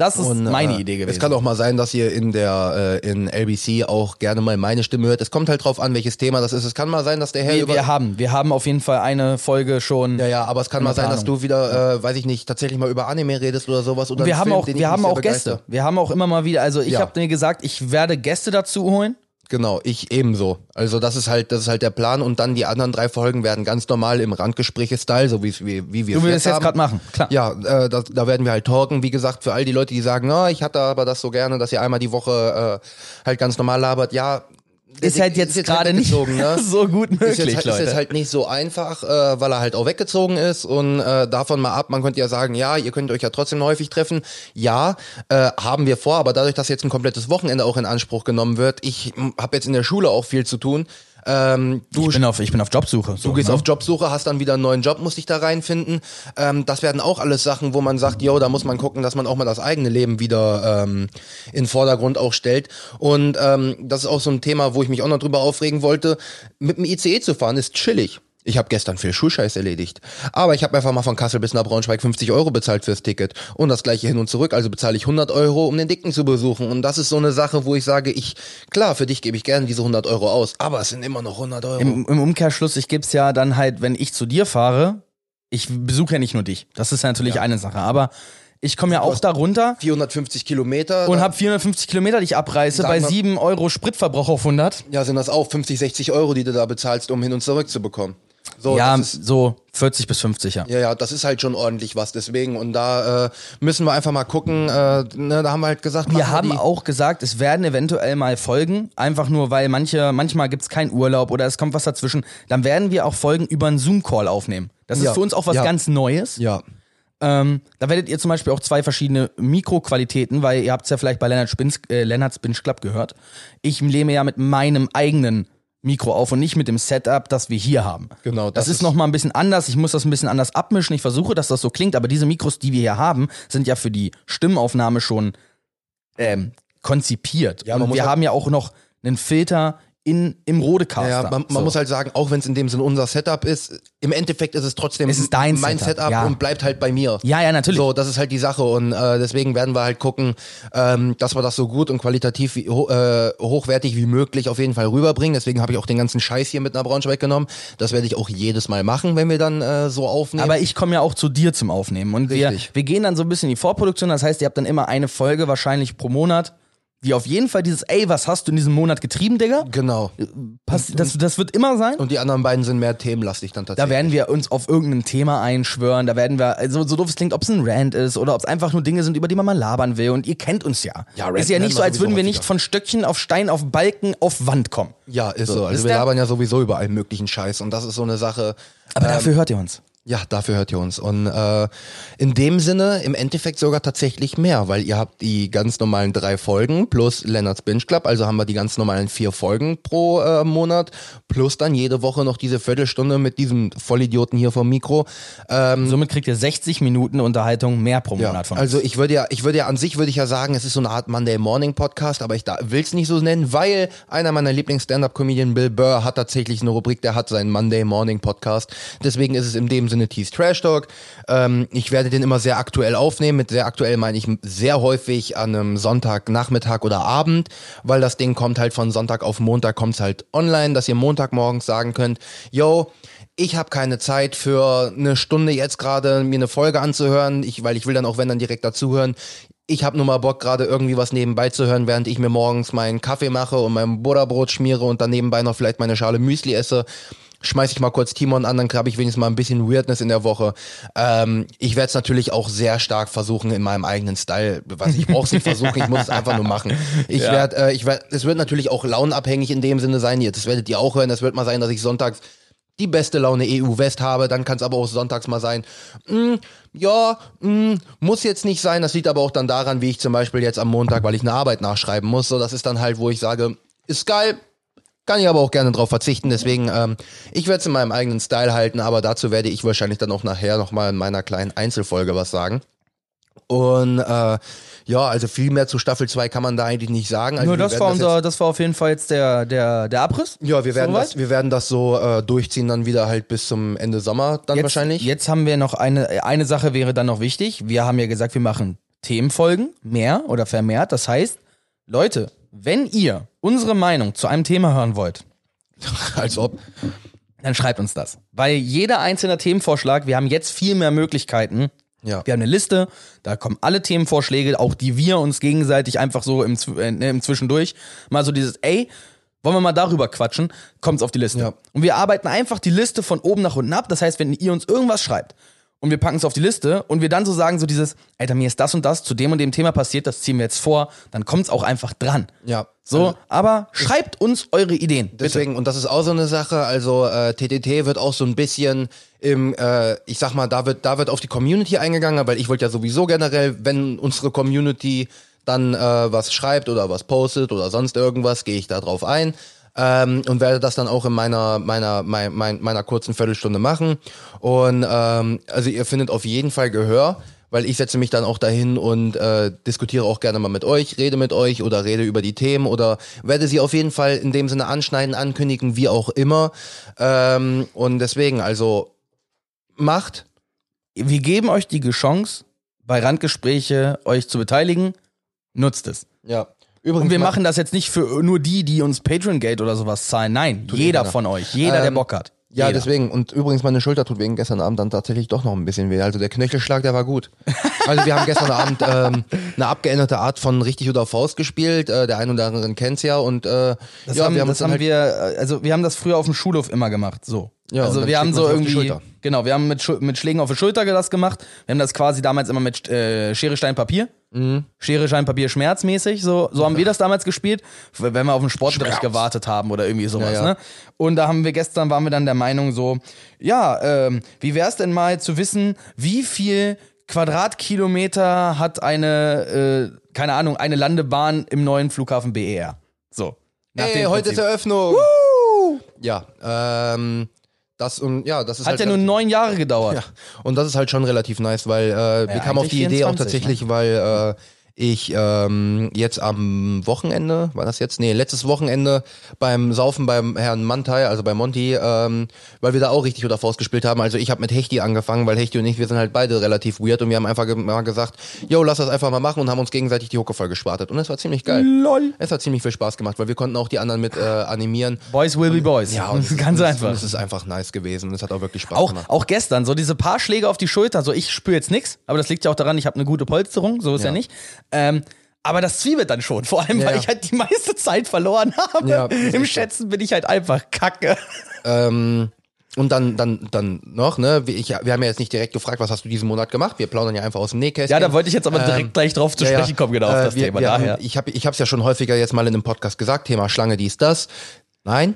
Das ist Und, meine äh, Idee gewesen. Es kann auch mal sein, dass ihr in der äh, in LBC auch gerne mal meine Stimme hört. Es kommt halt drauf an, welches Thema das ist. Es kann mal sein, dass der Herr wir, über wir haben, wir haben auf jeden Fall eine Folge schon. ja, ja, aber es kann mal sein, dass du wieder, äh, weiß ich nicht, tatsächlich mal über Anime redest oder sowas. Oder wir haben Film, auch, wir haben auch Gäste. begeister. Wir haben auch immer mal wieder, also ich Ja. habe mir gesagt, ich werde Gäste dazu holen. Genau, ich ebenso. Also das ist halt, das ist halt der Plan und dann die anderen drei Folgen werden ganz normal im Randgespräche-Style, so wie, wie, wie wir Du es willst jetzt jetzt gerade machen, klar. Ja, äh, da, da werden wir halt talken. Wie gesagt, für all die Leute, die sagen, na, ich hatte aber das so gerne, dass ihr einmal die Woche äh, halt ganz normal labert. Ja, Ist halt jetzt halt gerade nicht weggezogen, ne? so gut ist möglich, jetzt, halt- ist Leute. jetzt halt nicht so einfach, äh, weil er halt auch weggezogen ist und äh, davon mal ab, man könnte ja sagen, ja, ihr könnt euch ja trotzdem häufig treffen. Ja, äh, haben wir vor, aber dadurch, dass jetzt ein komplettes Wochenende auch in Anspruch genommen wird, ich habe jetzt in der Schule auch viel zu tun. Ähm, du ich, bin auf, ich bin auf Jobsuche. So, Du gehst ne? auf Jobsuche, hast dann wieder einen neuen Job, musst dich da reinfinden. Ähm, das werden auch alles Sachen, wo man sagt, yo, da muss man gucken, dass man auch mal das eigene Leben wieder ähm, in den Vordergrund auch stellt. Und ähm, das ist auch so ein Thema, wo ich mich auch noch drüber aufregen wollte. Mit dem ICE zu fahren ist chillig. Ich habe gestern viel Schulscheiß erledigt. Aber ich habe einfach mal von Kassel bis nach Braunschweig 50 Euro bezahlt fürs Ticket. Und das gleiche hin und zurück. Also bezahle ich 100 Euro, um den Dicken zu besuchen. Und das ist so eine Sache, wo ich sage, ich, klar, für dich gebe ich gerne diese 100 Euro aus. Aber es sind immer noch 100 Euro. Im, Im Umkehrschluss, ich gebe es ja dann halt, wenn ich zu dir fahre, ich besuche ja nicht nur dich. Das ist ja natürlich eine Sache. Aber ich komme ja auch da runter 450 Kilometer. und habe 450 Kilometer, die ich abreiße, bei mal- 7 Euro Spritverbrauch auf 100. Ja, sind das auch 50, 60 Euro, die du da bezahlst, um hin und zurück zu bekommen. So, ja, das ist, so 40 bis 50, ja. ja, ja, das ist halt schon ordentlich was. Deswegen, und da äh, müssen wir einfach mal gucken. Äh, ne, da haben wir halt gesagt, Wir haben die, auch gesagt, es werden eventuell mal Folgen, einfach nur weil manche, manchmal gibt's keinen Urlaub oder es kommt was dazwischen. Dann werden wir auch Folgen über einen Zoom-Call aufnehmen. Das ist Ja, für uns auch was ja. ganz Neues. Ja, Ähm, da werdet ihr zum Beispiel auch zwei verschiedene Mikroqualitäten, weil ihr habt es ja vielleicht bei Lennart Spins, äh, Lennarts Binge Club gehört. Ich nehme ja mit meinem eigenen Mikro auf und nicht mit dem Setup, das wir hier haben. Genau, Das, das ist, ist- noch mal ein bisschen anders. Ich muss das ein bisschen anders abmischen. Ich versuche, dass das so klingt, aber diese Mikros, die wir hier haben, sind ja für die Stimmaufnahme schon ähm, konzipiert. Ja, und wir haben ja auch noch einen Filter in, im Rodecaster. Ja, man, man So. muss halt sagen, auch wenn es in dem Sinne unser Setup ist, im Endeffekt ist es trotzdem Es ist dein mein Setup, Setup, ja. und bleibt halt bei mir. Ja, ja, natürlich. So, das ist halt die Sache und äh, deswegen werden wir halt gucken, ähm, dass wir das so gut und qualitativ wie, ho äh, hochwertig wie möglich auf jeden Fall rüberbringen. Deswegen habe ich auch den ganzen Scheiß hier mit nach Braunschweig genommen. Das werde ich auch jedes Mal machen, wenn wir dann äh, so aufnehmen. Aber ich komme ja auch zu dir zum Aufnehmen. Und wir, wir gehen dann so ein bisschen in die Vorproduktion. Das heißt, ihr habt dann immer eine Folge wahrscheinlich pro Monat, die auf jeden Fall dieses, ey, was hast du in diesem Monat getrieben, Digga? genau. Pass, das, das wird immer sein. Und die anderen beiden sind mehr themenlastig dann Da tatsächlich. werden wir uns auf irgendein Thema einschwören. Da werden wir, also so doof es klingt, ob es ein Rant ist oder ob es einfach nur Dinge sind, über die man mal labern will. Und ihr kennt uns ja. Ja, Rant ist ja nicht so, als würden wir nicht von Stöckchen auf Stein auf Balken auf Wand kommen. ja, ist so. So, Also ist wir labern ja sowieso über allen möglichen Scheiß und das ist so eine Sache. Aber dafür hört ihr uns. Ja, dafür hört ihr uns. Und äh, in dem Sinne im Endeffekt sogar tatsächlich mehr, weil ihr habt die ganz normalen drei Folgen plus Lennart's Binge Club, also haben wir die ganz normalen vier Folgen pro äh, Monat, plus dann jede Woche noch diese Viertelstunde mit diesem Vollidioten hier vom Mikro. Ähm, Somit kriegt ihr 60 Minuten Unterhaltung mehr pro ja, Monat von uns. also ich würde ja, ich würde ja an sich würde ich ja sagen, es ist so eine Art Monday Morning Podcast, aber ich will es nicht so nennen, weil einer meiner Lieblings Stand-up Comedian Bill Burr hat tatsächlich eine Rubrik, der hat seinen Monday Morning Podcast. Deswegen ist es in dem Sinne Tees Trash Talk. Ähm, ich werde den immer sehr aktuell aufnehmen. Mit sehr aktuell meine ich sehr häufig an einem Sonntagnachmittag oder Abend, weil das Ding kommt halt von Sonntag auf Montag kommt's halt online, dass ihr Montagmorgens sagen könnt, yo, ich habe keine Zeit für eine Stunde jetzt gerade mir eine Folge anzuhören, ich, weil ich will dann auch wenn dann direkt dazuhören. Ich habe nur mal Bock gerade irgendwie was nebenbei zu hören, während ich mir morgens meinen Kaffee mache und mein Butterbrot schmiere und dann nebenbei noch vielleicht meine Schale Müsli esse. Schmeiß ich mal kurz Timon an, dann habe ich wenigstens mal ein bisschen Weirdness in der Woche. Ähm, ich werde es natürlich auch sehr stark versuchen in meinem eigenen Style. Was ich brauche es nicht versuchen, ich muss es einfach nur machen. Ich Ja. werde, äh, ich werd, es wird natürlich auch launabhängig in dem Sinne sein. Das werdet ihr auch hören. Es wird mal sein, dass ich sonntags die beste Laune EU West habe, dann kann es aber auch sonntags mal sein. Mm, ja, mm, muss jetzt nicht sein. Das liegt aber auch dann daran, wie ich zum Beispiel jetzt am Montag, weil ich eine Arbeit nachschreiben muss. So, das ist dann halt, wo ich sage, ist geil. Kann ich aber auch gerne drauf verzichten. Deswegen, ähm, ich werde es in meinem eigenen Style halten, aber dazu werde ich wahrscheinlich dann auch nachher nochmal in meiner kleinen Einzelfolge was sagen. Und äh, ja, also viel mehr zu Staffel 2 kann man da eigentlich nicht sagen. Also Nur das war, unser, das war auf jeden Fall jetzt der, der, der Abriss. ja, wir werden, Soweit? das, wir werden das so äh, durchziehen, dann wieder halt bis zum Ende Sommer dann Jetzt, wahrscheinlich. Jetzt haben wir noch eine, eine Sache wäre dann noch wichtig. Wir haben ja gesagt, wir machen Themenfolgen, mehr oder vermehrt. Das heißt, Leute, wenn ihr unsere Meinung zu einem Thema hören wollt, Als ob. dann schreibt uns das. Weil jeder einzelne Themenvorschlag, wir haben jetzt viel mehr Möglichkeiten. Ja. Wir haben eine Liste, da kommen alle Themenvorschläge, auch die wir uns gegenseitig einfach so im, äh, im Zwischendurch mal so dieses, ey, wollen wir mal darüber quatschen, kommt's auf die Liste. Ja. Und wir arbeiten einfach die Liste von oben nach unten ab. Das heißt, wenn ihr uns irgendwas schreibt und wir packen es auf die Liste und wir dann so sagen, so dieses, Alter, mir ist das und das zu dem und dem Thema passiert, das ziehen wir jetzt vor, dann kommt's auch einfach dran. Ja. So, Also, aber schreibt uns eure Ideen. Bitte. deswegen, und das ist auch so eine Sache, also äh, TTT wird auch so ein bisschen im, äh, ich sag mal, da wird, da wird auf die Community eingegangen, weil ich wollte ja sowieso generell, wenn unsere Community dann äh, was schreibt oder was postet oder sonst irgendwas, gehe ich da drauf ein. Ähm, und werde das dann auch in meiner meiner mein, mein, meiner kurzen Viertelstunde machen und ähm, also ihr findet auf jeden Fall Gehör weil ich setze mich dann auch dahin und äh, diskutiere auch gerne mal mit euch, rede mit euch oder rede über die Themen oder werde sie auf jeden Fall in dem Sinne anschneiden, ankündigen, wie auch immer. Ähm, und deswegen, also macht. wir geben euch die Chance, bei Randgespräche euch zu beteiligen. Nutzt es. Ja. Übrigens, Und wir ma- machen das jetzt nicht für nur die, die uns Patreon Geld oder sowas zahlen. Nein, jeder keiner. von euch, jeder, der Ähm, Bock hat. Ja, jeder. deswegen. Und übrigens, meine Schulter tut wegen gestern Abend dann tatsächlich doch noch ein bisschen weh. Also der Knöchelschlag, der war gut. Also wir haben gestern Abend ähm, eine abgeänderte Art von richtig oder Faust gespielt. Äh, der ein oder andere kennt's ja. Und äh, Das ja, haben, wir haben das haben halt wir, äh, also wir haben das früher auf dem Schulhof immer gemacht. So. Ja, also wir haben so irgendwie, genau, wir haben mit, mit Schlägen auf die Schulter das gemacht. Wir haben das quasi damals immer mit äh, Schere, Stein, Papier. Mhm. Schere, Stein, Papier, schmerzmäßig. So, so haben wir das damals gespielt, wenn wir auf den Sportunterricht Schmerz. gewartet haben oder irgendwie sowas. Ja, ja. Ne? Und da haben wir gestern, waren wir dann der Meinung so, ja, ähm, wie wär's denn mal zu wissen, wie viel Quadratkilometer hat eine, äh, keine Ahnung, eine Landebahn im neuen Flughafen BER? So. Nach Hey, heute ist. Eröffnung. Ja, ähm, das und ja, das ist Hat halt ja nur neun Jahre gedauert. Ja, und das ist halt schon relativ nice, weil äh, wir kamen auf die Idee auch 24, tatsächlich, weil äh, ich ähm, jetzt am Wochenende, war das jetzt? Nee, letztes Wochenende beim Saufen beim Herrn Mantai, also bei Monty, ähm, weil wir da auch richtig unter Faust gespielt haben. Also ich habe mit Hechti angefangen, weil Hechti und ich, wir sind halt beide relativ weird und wir haben einfach ge mal gesagt, yo, lass das einfach mal machen und haben uns gegenseitig die Hucke voll gespartet. Und es war ziemlich geil. Lol. Es hat ziemlich viel Spaß gemacht, weil wir konnten auch die anderen mit äh, animieren. Boys will be boys. Ja, und das ganz es- einfach. Es ist einfach nice gewesen es hat auch wirklich Spaß Auch, gemacht. auch gestern, so diese paar Schläge auf die Schulter, so ich spüre jetzt nichts, aber das liegt ja auch daran, ich habe eine gute Polsterung, so ist ja, Ja. nicht. Ähm, aber das zwiebelt dann schon, vor allem, Ja, weil ich halt die meiste Zeit verloren habe. Ja, Im. Schätzen bin ich halt einfach kacke. Ähm, und dann, dann, dann noch, ne? Ich, wir haben ja jetzt nicht direkt gefragt, was hast du diesen Monat gemacht? Wir plaudern ja einfach aus dem Nähkästchen. Ja, da wollte ich jetzt aber direkt Ähm, gleich drauf zu ja, sprechen kommen, genau auf Äh, das wir, Thema. wir Daher. Haben, ich habe ich hab's ja schon häufiger jetzt mal in einem Podcast gesagt, Thema Schlange, dies, das. Nein,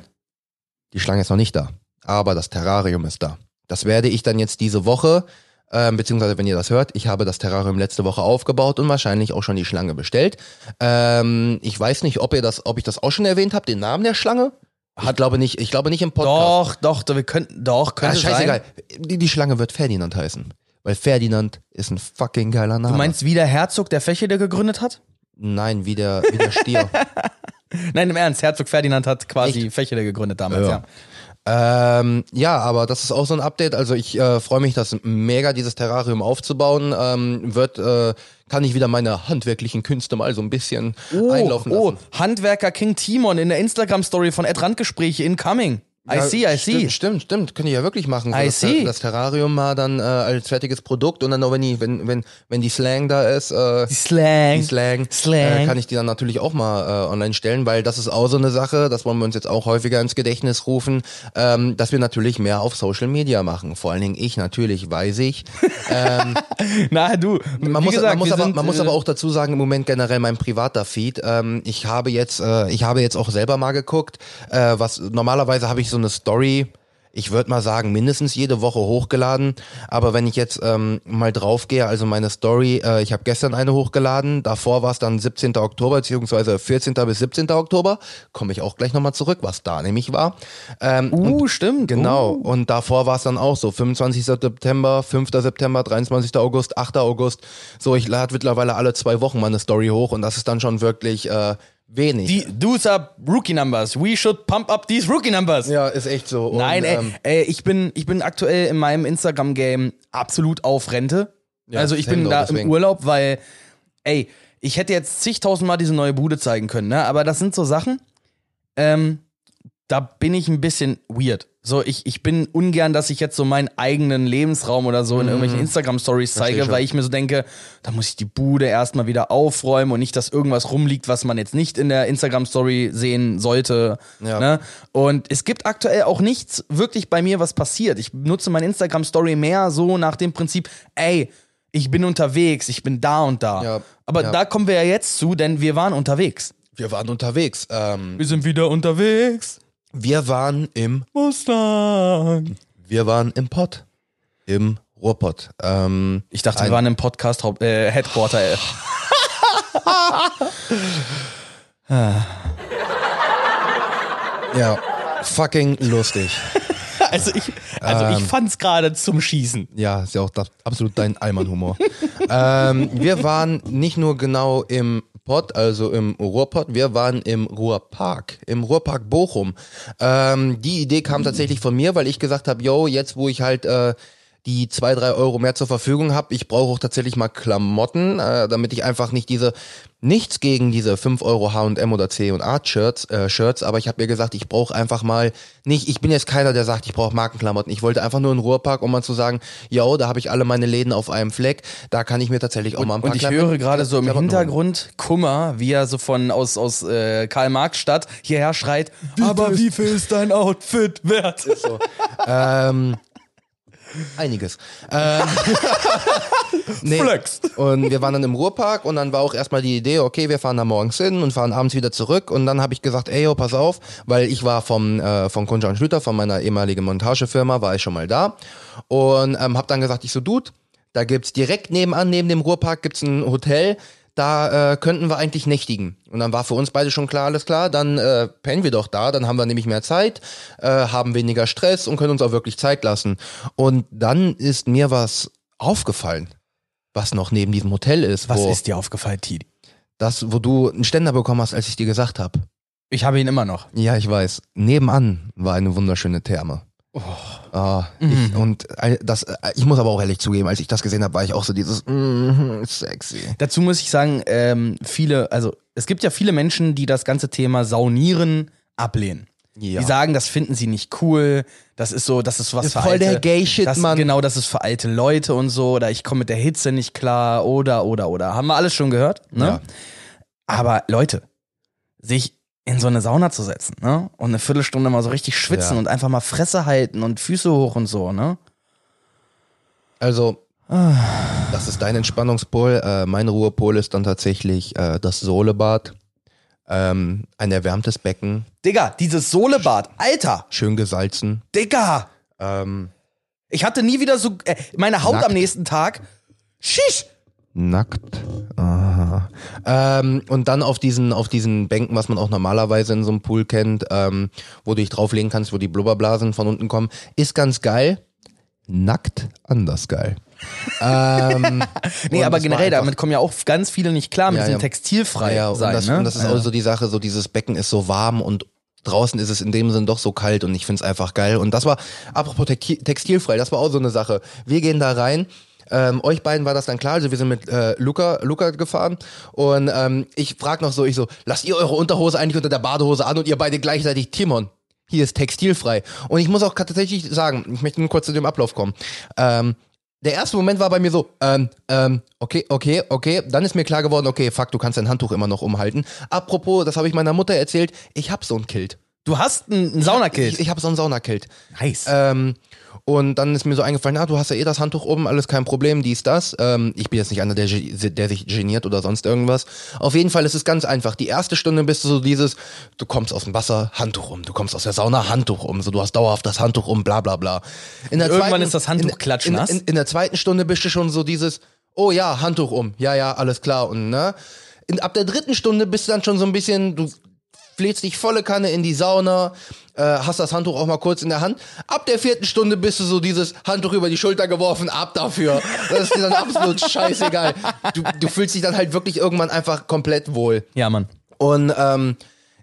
die Schlange ist noch nicht da. Aber das Terrarium ist da. Das werde ich dann jetzt diese Woche, ähm, beziehungsweise wenn ihr das hört, ich habe das Terrarium letzte Woche aufgebaut und wahrscheinlich auch schon die Schlange bestellt. Ähm, ich weiß nicht, ob ihr das, ob ich das auch schon erwähnt habe, den Namen der Schlange. Ich glaube nicht, ich glaube nicht im Podcast. Doch, doch, wir könnten, doch, Ah, könnte scheißegal. sein. Die, die Schlange wird Ferdinand heißen. Weil Ferdinand ist ein fucking geiler Name. Du meinst, wie der Herzog der Fächede gegründet hat? Nein, wie der, wie der Stier. Nein, im Ernst, Herzog Ferdinand hat quasi Fächede gegründet damals, ja. Ja. Ähm, ja, aber das ist auch so ein Update. Also ich äh, freue mich, das mega, dieses Terrarium aufzubauen. Ähm, wird, äh, kann ich wieder meine handwerklichen Künste mal so ein bisschen einlaufen oh, lassen. Handwerker King Timon in der Instagram-Story von Ed Randgespräche incoming. I see, I see. Stimmt, stimmt, stimmt. Könnte ich ja wirklich machen. So I das, see. das Terrarium mal dann äh, als fertiges Produkt und dann auch wenn die, wenn, wenn, wenn die Slang da ist, äh, Die Slang. die Slang, Slang. Äh, kann ich die dann natürlich auch mal äh, online stellen, weil das ist auch so eine Sache, das wollen wir uns jetzt auch häufiger ins Gedächtnis rufen, ähm, dass wir natürlich mehr auf Social Media machen. Vor allen Dingen ich natürlich, weiß ich. Ähm, Na, du. man, muss, gesagt, man, muss aber, sind, man muss äh, aber auch dazu sagen, im Moment generell mein privater Feed. Ähm, ich habe jetzt, äh, ich habe jetzt auch selber mal geguckt, äh, was normalerweise habe ich so eine Story. Ich würde mal sagen, mindestens jede Woche hochgeladen. Aber wenn ich jetzt ähm, mal draufgehe, also meine Story, äh, ich habe gestern eine hochgeladen, davor war es dann 17. Oktober, beziehungsweise 14. bis 17. Oktober, komme ich auch gleich nochmal zurück, was da nämlich war. Ähm, Uh, stimmt. Genau, Uh. und davor war es dann auch so, 25. September, 5. September, 23. August, 8. August. So, ich lade mittlerweile alle zwei Wochen mal eine Story hoch und das ist dann schon wirklich äh, wenig. Die, those are Rookie Numbers. We should pump up these Rookie Numbers. ja, ist echt so. Und, Nein, ey, ähm, ey, ich bin, ich bin aktuell in meinem Instagram-Game absolut auf Rente. Ja, also ich bin da deswegen. im Urlaub, weil, ey, ich hätte jetzt zigtausendmal diese neue Bude zeigen können, ne? Aber das sind so Sachen, ähm, da bin ich ein bisschen weird. So, ich, ich bin ungern, dass ich jetzt so meinen eigenen Lebensraum oder so in irgendwelchen Instagram-Stories zeige, Mhm. weil ich mir so denke, da muss ich die Bude erstmal wieder aufräumen und nicht, dass irgendwas rumliegt, was man jetzt nicht in der Instagram-Story sehen sollte. Ja. Ne? Und es gibt aktuell auch nichts wirklich bei mir, was passiert. Ich nutze meine Instagram-Story mehr so nach dem Prinzip, ey, ich bin unterwegs, ich bin da und da. Ja, Aber ja. da kommen wir ja jetzt zu, denn wir waren unterwegs. wir waren unterwegs. Ähm, Wir sind wieder unterwegs. Wir waren im, Mustang. wir waren im Pott. Im Ruhrpott. Ähm, Ich dachte, ein- wir waren im Podcast äh, Headquarter. Ja, fucking lustig. Also ich, also ich fand's gerade zum Schießen. Ja, ist ja auch absolut dein Allmann-Humor. ähm, wir waren nicht nur genau im Pott, also im Ruhrpott, wir waren im Ruhrpark, im Ruhrpark Bochum. Ähm, die Idee kam tatsächlich von mir, weil ich gesagt habe, yo, jetzt wo ich halt äh, die zwei, drei Euro mehr zur Verfügung habe. Ich brauche auch tatsächlich mal Klamotten, äh, damit ich einfach nicht diese, nichts gegen diese 5 Euro H&M oder C und A Shirts, äh, Shirts, aber ich habe mir gesagt, ich brauche einfach mal nicht, ich bin jetzt keiner, der sagt, ich brauche Markenklamotten. Ich wollte einfach nur einen Ruhrpark, um mal zu sagen, yo, da habe ich alle meine Läden auf einem Fleck, da kann ich mir tatsächlich auch mal ein paar Und ich Klamotten- höre gerade so im Klamotten holen. Hintergrund Kummer, wie er so von aus, aus äh, Karl-Marx-Stadt hierher schreit, aber wie viel ist dein Outfit wert? So. ähm, einiges. Ähm, nee. Flex. Und wir waren dann im Ruhrpark und dann war auch erstmal die Idee, okay, wir fahren da morgens hin und fahren abends wieder zurück. Und dann habe ich gesagt, ey, yo, pass auf, weil ich war vom, äh, von Kunja und Schlüter, von meiner ehemaligen Montagefirma, war ich schon mal da. Und ähm, habe dann gesagt, ich so, Dude, da gibt's direkt nebenan, neben dem Ruhrpark, gibt's ein Hotel. Da äh, könnten wir eigentlich nächtigen. Und dann war für uns beide schon klar, alles klar, dann äh, pennen wir doch da, dann haben wir nämlich mehr Zeit, äh, haben weniger Stress und können uns auch wirklich Zeit lassen. Und dann ist mir was aufgefallen, was noch neben diesem Hotel ist, Was wo ist dir aufgefallen, Tidi? das, wo du einen Ständer bekommen hast, als ich dir gesagt habe. Ich habe ihn immer noch. Ja, ich weiß. Nebenan war eine wunderschöne Therme. Ah, ich, und äh, das, äh, ich muss aber auch ehrlich zugeben, als ich das gesehen habe, war ich auch so dieses mm, sexy. Dazu muss ich sagen, ähm, viele, also es gibt ja viele Menschen, die das ganze Thema Saunieren ablehnen. Ja. Die sagen, das finden sie nicht cool, das ist so, das ist was Das für ist voll alte, der Gay-Shit, das, Mann. Genau, das ist für alte Leute und so, oder ich komme mit der Hitze nicht klar, oder, oder, oder. Haben wir alles schon gehört, ne? Ja. Aber Leute, sich in so eine Sauna zu setzen, ne? Und eine Viertelstunde mal so richtig schwitzen Ja. und einfach mal Fresse halten und Füße hoch und so, ne? Also, das ist dein Entspannungspol. Äh, mein Ruhepol ist dann tatsächlich äh, das Sohlebad. Ähm, ein erwärmtes Becken, Digga, dieses Sohlebad, Alter, schön gesalzen. Digga! Ähm, Ich hatte nie wieder so, äh, meine Haut Nackt. am nächsten Tag. Shish! Nackt. Aha. Ähm, und dann auf diesen, auf diesen Bänken, was man auch normalerweise in so einem Pool kennt, ähm, wo du dich drauflegen kannst, wo die Blubberblasen von unten kommen, ist ganz geil. Nackt anders geil. ähm, Nee, und aber generell, damit kommen ja auch ganz viele nicht klar mit Ja, diesem ja. textilfrei ja, und sein, das, ne? und das ist ja. auch so die Sache, so dieses Becken ist so warm und draußen ist es in dem Sinn doch so kalt und ich find's einfach geil. Und das war, apropos Texti- textilfrei, das war auch so eine Sache. Wir gehen da rein. Ähm, euch beiden war das dann klar, also wir sind mit äh, Luca, Luca gefahren und ähm, ich frag noch so, ich so, lasst ihr eure Unterhose eigentlich unter der Badehose an und ihr beide gleichzeitig, Timon, hier ist textilfrei. Und ich muss auch tatsächlich sagen, ich möchte nur kurz zu dem Ablauf kommen. Ähm, der erste Moment war bei mir so, ähm, ähm, okay, okay, okay. Dann ist mir klar geworden, okay, fuck, du kannst dein Handtuch immer noch umhalten. Apropos, das habe ich meiner Mutter erzählt, ich hab so ein Kilt. Du hast einen Saunakilt. Ich, ich habe so ein Saunakilt. Nice. Ähm, und dann ist mir so eingefallen, ah, du hast ja eh das Handtuch oben, alles kein Problem, dies, das. Ähm, ich bin jetzt nicht einer, der, der sich geniert oder sonst irgendwas. Auf jeden Fall ist es ganz einfach. Die erste Stunde bist du so dieses, du kommst aus dem Wasser, Handtuch um. Du kommst aus der Sauna, Handtuch um. So, du hast dauerhaft das Handtuch um, bla bla bla. In der Irgendwann ist das Handtuch klatschnass. In, in, in der zweiten Stunde bist du schon so dieses, oh ja, Handtuch um. Ja, ja, alles klar. Und ne? In, ab der dritten Stunde bist du dann schon so ein bisschen, du flätst dich volle Kanne in die Sauna, äh, hast das Handtuch auch mal kurz in der Hand. Ab der vierten Stunde bist du so dieses Handtuch über die Schulter geworfen, ab dafür. Das ist dir dann absolut scheißegal. Du, du fühlst dich dann halt wirklich irgendwann einfach komplett wohl. ja, Mann. Und ähm,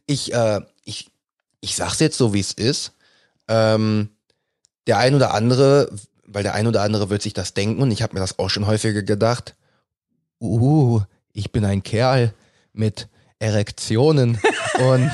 ich, äh, ich, ich sag's jetzt so, wie es ist. Ähm, der ein oder andere, weil der ein oder andere wird sich das denken und ich habe mir das auch schon häufiger gedacht. Uh, ich bin ein Kerl mit Erektionen und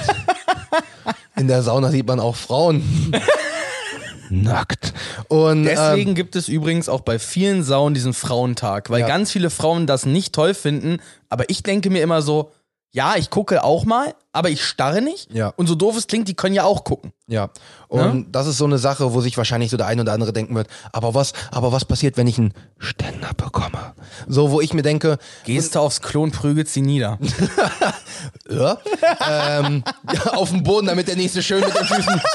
in der Sauna sieht man auch Frauen. Nackt. Und Deswegen ähm, gibt es übrigens auch bei vielen Saunen diesen Frauentag, weil Ja. ganz viele Frauen das nicht toll finden. Aber ich denke mir immer so, ja, ich gucke auch mal, aber ich starre nicht. Ja. Und so doof es klingt, die können ja auch gucken. Ja. Und das ist so eine Sache, wo sich wahrscheinlich so der ein oder andere denken wird, aber was, aber was passiert, wenn ich einen Ständer bekomme? So, wo ich mir denke, Gehst du aufs Klo und prügelst sie nieder. ja, ähm, ja, auf dem Boden, damit der nächste schön mit den Füßen.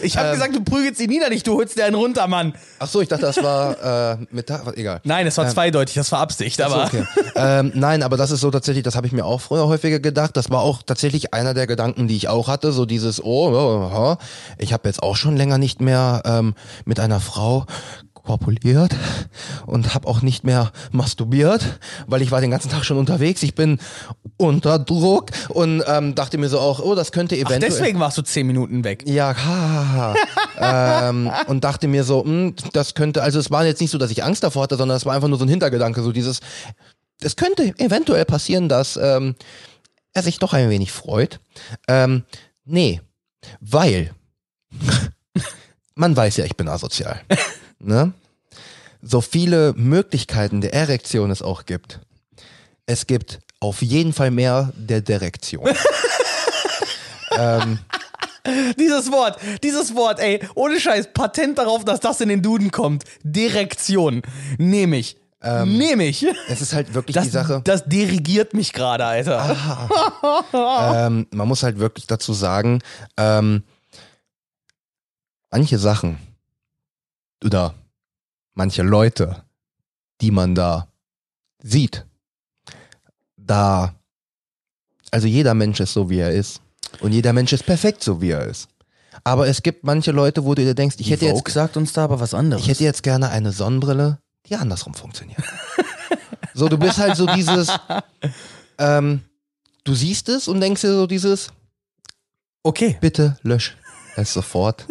Ich habe gesagt, du prügelst sie nieder nicht, du holst dir einen runter, Mann. Ach so, ich dachte, das war äh, was- egal. Nein, es war zweideutig, das war Absicht, aber. So, okay. ähm, nein, aber das ist so tatsächlich, das habe ich mir auch früher häufiger gedacht. Das war auch tatsächlich einer der Gedanken, die ich auch hatte. So dieses, oh, oh, oh ich habe jetzt auch schon länger nicht mehr ähm, mit einer Frau korpuliert und habe auch nicht mehr masturbiert, weil ich war den ganzen Tag schon unterwegs. Ich bin unter Druck und ähm, dachte mir so auch, oh, das könnte Ach, eventuell. deswegen warst du zehn Minuten weg. Ja, ha, ha, ähm, und dachte mir so, hm, das könnte, also es war jetzt nicht so, dass ich Angst davor hatte, sondern es war einfach nur so ein Hintergedanke, so dieses, es könnte eventuell passieren, dass ähm, er sich doch ein wenig freut. Ähm, nee, weil man weiß ja, ich bin asozial. ne? So viele Möglichkeiten der Erektion es auch gibt. Es gibt auf jeden Fall mehr der Direktion. ähm, Dieses Wort, dieses Wort, ey, ohne Scheiß, Patent darauf, dass das in den Duden kommt. Direktion. Nehme ich. Nehme ich. es ist halt wirklich Das, die Sache. das dirigiert mich gerade, Alter. ähm, man muss halt wirklich dazu sagen, ähm, manche Sachen oder manche Leute, die man da sieht, da, also jeder Mensch ist so, wie er ist. Und jeder Mensch ist perfekt, so wie er ist. Aber es gibt manche Leute, wo du dir denkst, ich hätte jetzt, sagt uns da aber was anderes. ich hätte jetzt gerne eine Sonnenbrille, die andersrum funktioniert. so, du bist halt so dieses, ähm, du siehst es und denkst dir so dieses, okay. bitte lösch es sofort.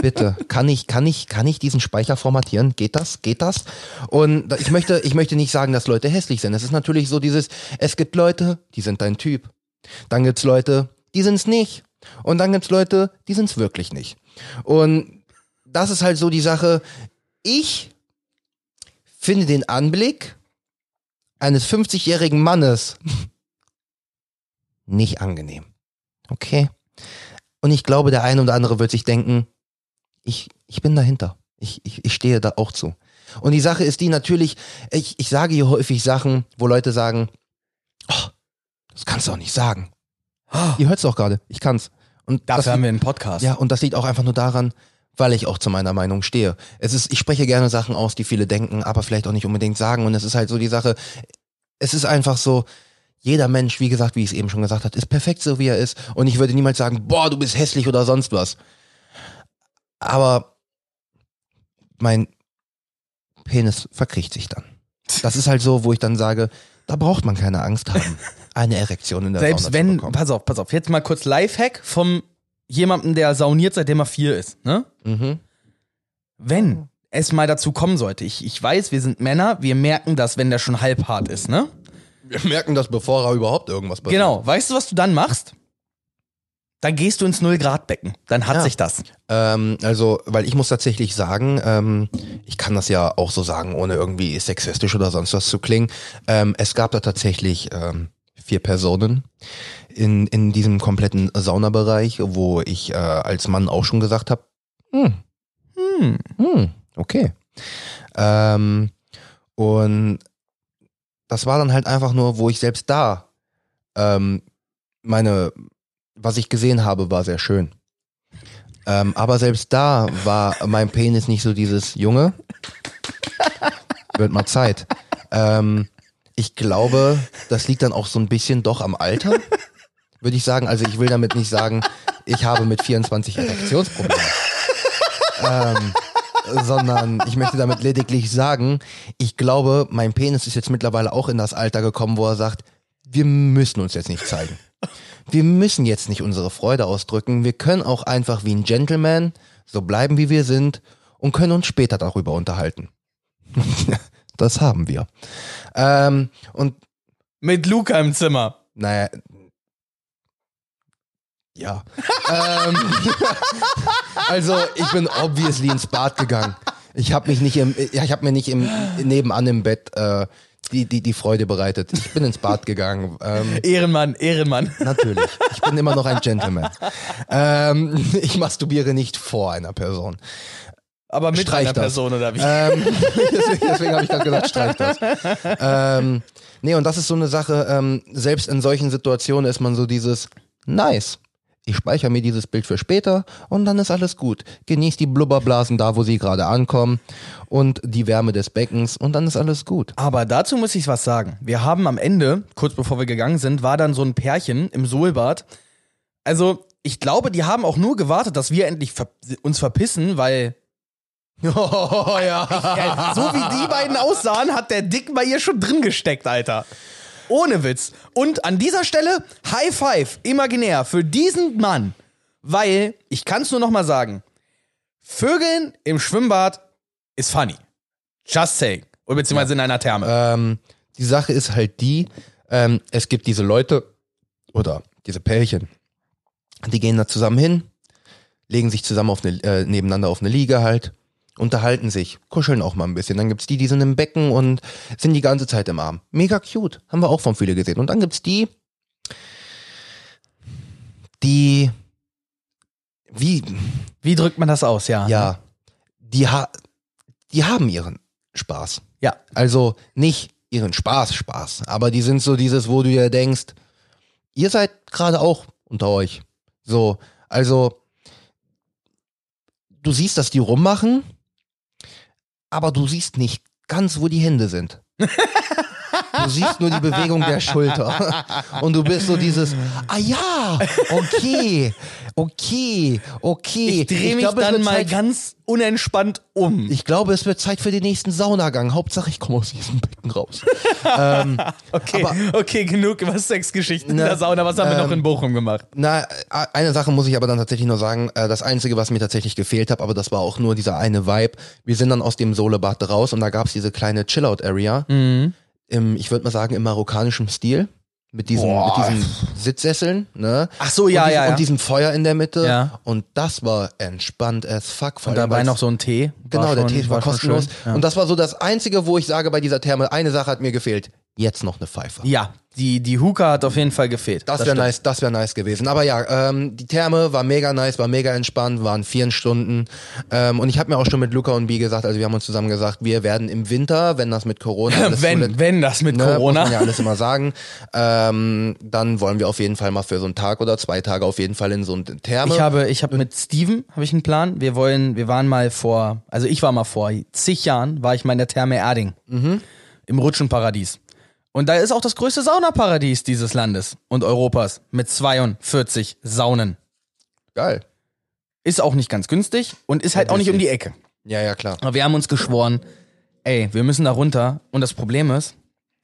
Bitte, kann ich, kann ich, kann ich diesen Speicher formatieren? Geht das? Geht das? Und ich möchte, ich möchte nicht sagen, dass Leute hässlich sind. Es ist natürlich so dieses, es gibt Leute, die sind dein Typ. Dann gibt's Leute, die sind's nicht. Und dann gibt's Leute, die sind's wirklich nicht. Und das ist halt so die Sache. Ich finde den Anblick eines 50-jährigen Mannes nicht angenehm. Okay. Und ich glaube, der eine oder andere wird sich denken, ich, ich bin dahinter. Ich, ich, ich stehe da auch zu. Und die Sache ist die natürlich, ich, ich sage hier häufig Sachen, wo Leute sagen, oh, das kannst du auch nicht sagen. Ihr hört's auch gerade, ich kann's. Und das, Dafür haben wir einen Podcast. ja, und das liegt auch einfach nur daran, weil ich auch zu meiner Meinung stehe. Es ist, ich spreche gerne Sachen aus, die viele denken, aber vielleicht auch nicht unbedingt sagen. Und es ist halt so die Sache, es ist einfach so, jeder Mensch, wie gesagt, wie ich es eben schon gesagt habe, ist perfekt so, wie er ist. Und ich würde niemals sagen, boah, du bist hässlich oder sonst was. Aber mein Penis verkriecht sich dann. Das ist halt so, wo ich dann sage, da braucht man keine Angst haben, eine Erektion in der Selbst Sauna wenn, pass auf, pass auf, jetzt mal kurz Lifehack vom jemandem, der sauniert, seitdem er vier ist, ne? Mhm. Wenn es mal dazu kommen sollte, ich, ich weiß, wir sind Männer, wir merken das, wenn der schon halb hart ist, ne? Wir merken das, bevor er überhaupt irgendwas passiert. Genau, weißt du, was du dann machst? Dann gehst du ins Null-Grad-Becken. Dann hat Ja. sich das. Ähm, also, weil ich muss tatsächlich sagen, ähm, ich kann das ja auch so sagen, ohne irgendwie sexistisch oder sonst was zu klingen. Ähm, es gab da tatsächlich ähm, vier Personen in, in diesem kompletten Saunabereich, wo ich äh, als Mann auch schon gesagt habe, hm, Hm. hm, okay. Ähm, und das war dann halt einfach nur, wo ich selbst da ähm, meine, was ich gesehen habe, war sehr schön. Ähm, aber selbst da war mein Penis nicht so dieses Junge. Wird mal Zeit. Ähm, ich glaube, das liegt dann auch so ein bisschen doch am Alter, würde ich sagen. Also ich will damit nicht sagen, ich habe mit 24 Erektionsprobleme. ähm, sondern ich möchte damit lediglich sagen, ich glaube, mein Penis ist jetzt mittlerweile auch in das Alter gekommen, wo er sagt, wir müssen uns jetzt nicht zeigen. Wir müssen jetzt nicht unsere Freude ausdrücken. Wir können auch einfach wie ein Gentleman so bleiben, wie wir sind und können uns später darüber unterhalten. das haben wir. Ähm, und Mit Luca im Zimmer. naja. Ja. ähm, also ich bin obviously ins Bad gegangen. Ich habe mich nicht im, ja, ich habe mir nicht im nebenan im Bett äh, die, die, die Freude bereitet. Ich bin ins Bad gegangen. Ähm, Ehrenmann, Ehrenmann. natürlich. Ich bin immer noch ein Gentleman. Ähm, ich masturbiere nicht vor einer Person. Aber mit Streich einer das. Person oder wie? Ähm, deswegen deswegen habe ich gerade gesagt, streich das. Ähm, nee, und das ist so eine Sache, ähm, selbst in solchen Situationen ist man so dieses, nice. Ich speichere mir dieses Bild für später und dann ist alles gut. Genieß die Blubberblasen da, wo sie gerade ankommen und die Wärme des Beckens und dann ist alles gut. Aber dazu muss ich was sagen. Wir haben am Ende, kurz bevor wir gegangen sind, war dann so ein Pärchen im Sohlbad. Also, ich glaube, die haben auch nur gewartet, dass wir endlich ver uns verpissen, weil Oh ja. Ja, so wie die beiden aussahen, hat der Dick bei ihr schon drin gesteckt, Alter. Ohne Witz. Und an dieser Stelle High Five, imaginär, für diesen Mann. Weil, ich kann es nur noch mal sagen, Vögeln im Schwimmbad ist funny. Just saying. Oder beziehungsweise in einer Therme. Ähm, die Sache ist halt die, ähm, es gibt diese Leute oder diese Pärchen, die gehen da zusammen hin, legen sich zusammen auf eine, äh, nebeneinander auf eine Liege halt, unterhalten sich, kuscheln auch mal ein bisschen. Dann gibt's die, die sind im Becken und sind die ganze Zeit im Arm. Mega cute, haben wir auch von viele gesehen. Und dann gibt's die, die, wie, Wie drückt man das aus, ja? ja, die, ha die haben ihren Spaß. Ja. Also nicht ihren Spaß, Spaß, aber die sind so dieses, wo du dir denkst, ihr seid gerade auch unter euch. So, also du siehst, dass die rummachen, aber du siehst nicht ganz, wo die Hände sind. Du siehst nur die Bewegung der Schulter. Und du bist so dieses, ah ja, okay, okay, okay. Ich drehe mich glaub, es dann mal Zeit- ganz unentspannt um. ich glaube, es wird Zeit für den nächsten Saunagang. Hauptsache, ich komme aus diesem Becken raus. Okay, Aber- okay, genug über Sexgeschichten in Ne, der Sauna. Was haben wir ähm, noch in Bochum gemacht? Na, äh, eine Sache muss ich aber dann tatsächlich nur sagen. Äh, Das Einzige, was mir tatsächlich gefehlt hat, aber das war auch nur dieser eine Vibe. Wir sind dann aus dem Solebad raus und da gab's diese kleine Chillout-Area. Mhm. Im, ich würde mal sagen, im marokkanischen Stil. Mit diesen, Boah. mit diesen Sitzsesseln, ne? Ach so, ja, und diesen, ja, ja. Und diesem Feuer in der Mitte. Ja. Und das war entspannt as fuck. vor Und dabei noch so ein Tee. Genau, War der schon- Tee war, schon kostenlos. Ja. Und das war so das Einzige, wo ich sage bei dieser Therme, eine Sache hat mir gefehlt. Jetzt noch eine Pfeife. ja, die, die Hookah hat auf jeden Fall gefehlt. Das wäre nice, das wäre nice gewesen. Aber ja, ähm, die Therme war mega nice, war mega entspannt, waren vier Stunden. Ähm, und ich habe mir auch schon mit Luca und Bi gesagt, also wir haben uns zusammen gesagt, wir werden im Winter, wenn das mit Corona alles Wenn, zulässt, wenn das mit ne, muss Corona. man ja alles immer sagen, ähm, dann wollen wir auf jeden Fall mal für so einen Tag oder zwei Tage auf jeden Fall in so eine Therme. Ich habe, ich habe mit Steven habe ich einen Plan. Wir wollen, wir waren mal vor, also ich war mal vor zig Jahren, war ich mal in der Therme Erding. Mhm. Im Rutschenparadies. Und da ist auch das größte Saunaparadies dieses Landes und Europas mit 42 Saunen. Geil. Ist auch nicht ganz günstig und ist halt auch nicht um die Ecke. Ja, ja, klar. Aber wir haben uns geschworen, ey, wir müssen da runter. Und das Problem ist,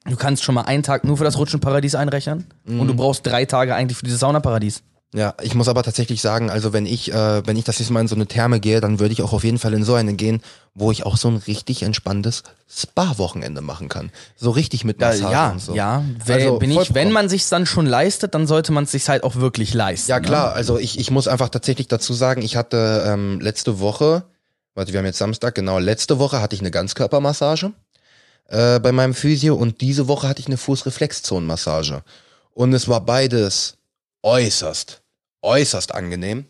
du kannst schon mal einen Tag nur für das Rutschenparadies einrechnen und Mhm. du brauchst drei Tage eigentlich für dieses Saunaparadies. Ja, ich muss aber tatsächlich sagen, also wenn ich, äh, wenn ich das nächste Mal in so eine Therme gehe, dann würde ich auch auf jeden Fall in so eine gehen, wo ich auch so ein richtig entspanntes Spa-Wochenende machen kann. So richtig mit Massage ja, und so. ja. Wenn, Also bin ich, wenn man sich's dann schon leistet, dann sollte man es sich halt auch wirklich leisten. Ja ne? klar, also ich, ich muss einfach tatsächlich dazu sagen, ich hatte ähm, letzte Woche, warte, wir haben jetzt Samstag, genau, letzte Woche hatte ich eine Ganzkörpermassage äh, bei meinem Physio und diese Woche hatte ich eine Fußreflexzonenmassage. Und es war beides äußerst, äußerst angenehm.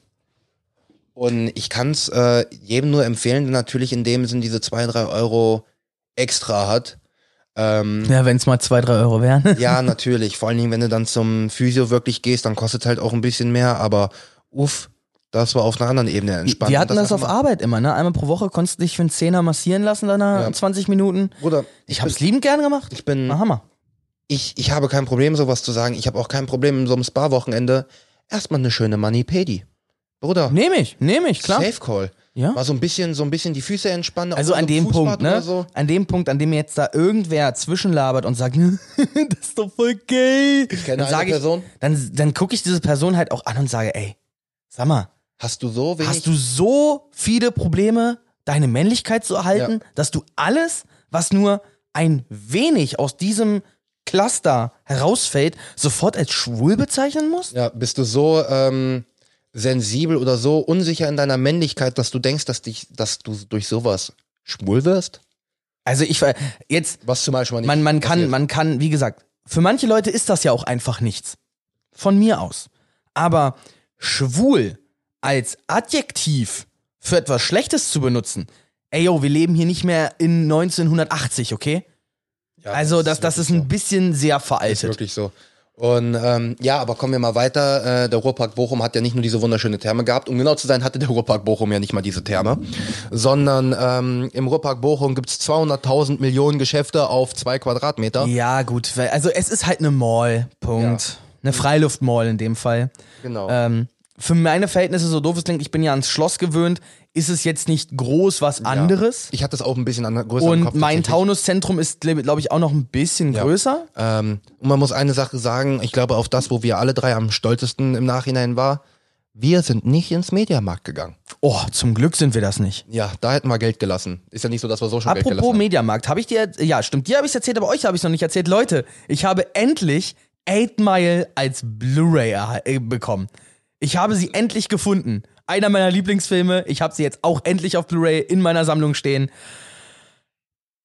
Und ich kann es äh, jedem nur empfehlen, natürlich in dem Sinn diese zwei, drei Euro extra hat. Ähm, Ja, wenn es mal zwei, drei Euro wären. ja, natürlich. Vor allen Dingen, wenn du dann zum Physio wirklich gehst, dann kostet halt auch ein bisschen mehr, aber uff, das war auf einer anderen Ebene entspannt. Die hatten Und das auf Arbeit immer, ne? Einmal pro Woche konntest du dich für einen Zehner massieren lassen, dann nach Ja. 20 Minuten. Bruder, Ich hab's liebend gern gemacht. ich bin, Na, Hammer. Ich, ich habe kein Problem, sowas zu sagen. Ich habe auch kein Problem in so einem Spa-Wochenende. Erstmal eine schöne Manipedi. Bruder, Nehm ich, nehm ich, klar. Safe Call. Ja. Mal so ein bisschen, so ein bisschen die Füße entspannen. Also an so dem Fußbad Punkt, ne? So. An dem Punkt, an dem jetzt da irgendwer zwischenlabert und sagt, das ist doch voll gay. Ich kenne dann eine Person. Ich, dann dann gucke ich diese Person halt auch an und sage, ey, sag mal, Hast du so wenig? hast du so viele Probleme, deine Männlichkeit zu erhalten, dass du alles, was nur ein wenig aus diesem Cluster herausfällt, sofort als schwul bezeichnen musst? ja, bist du so ähm, sensibel oder so unsicher in deiner Männlichkeit, dass du denkst, dass dich, dass du durch sowas schwul wirst? Also ich ver- jetzt Was zum Beispiel nicht man, man kann, passiert. man kann, wie gesagt, für manche Leute ist das ja auch einfach nichts. Von mir aus. Aber schwul als Adjektiv für etwas Schlechtes zu benutzen, ey yo, wir leben hier nicht mehr in 1980, okay? Ja, Also das, das wirklich ist ein so. bisschen sehr Ist veraltet. wirklich so. Und ähm, ja, aber kommen wir mal weiter. Äh, der Ruhrpark Bochum hat ja nicht nur diese wunderschöne Therme gehabt. Um genau zu sein, hatte der Ruhrpark Bochum ja nicht mal diese Therme. Sondern ähm, im Ruhrpark Bochum gibt's 200.000 Millionen Geschäfte auf zwei Quadratmeter. Ja, gut, also es ist halt eine Mall, Punkt. Eine Freiluftmall in dem Fall. Genau. Ähm, für meine Verhältnisse, so doof es klingt, ich bin ja ans Schloss gewöhnt. Ist es jetzt nicht groß was anderes. Ich hatte es auch ein bisschen an größer im Und Kopf. mein. Taunuszentrum ist, glaube ich, auch noch ein bisschen größer. Ähm, und man muss eine Sache sagen, ich glaube auf das, wo wir alle drei am stolzesten im Nachhinein war, wir sind nicht ins Mediamarkt gegangen. Oh, zum Glück sind wir das nicht. Ja, da hätten wir Geld gelassen. Ist ja nicht so, dass wir so schon Geld Apropos gelassen haben. Mediamarkt, habe ich dir, ja, stimmt, dir habe ich erzählt, aber euch habe ich noch nicht erzählt. Leute, ich habe endlich 8 Mile als Blu-ray äh, bekommen. Ich habe sie endlich gefunden. Einer meiner Lieblingsfilme. Ich habe sie jetzt auch endlich auf Blu-ray in meiner Sammlung stehen.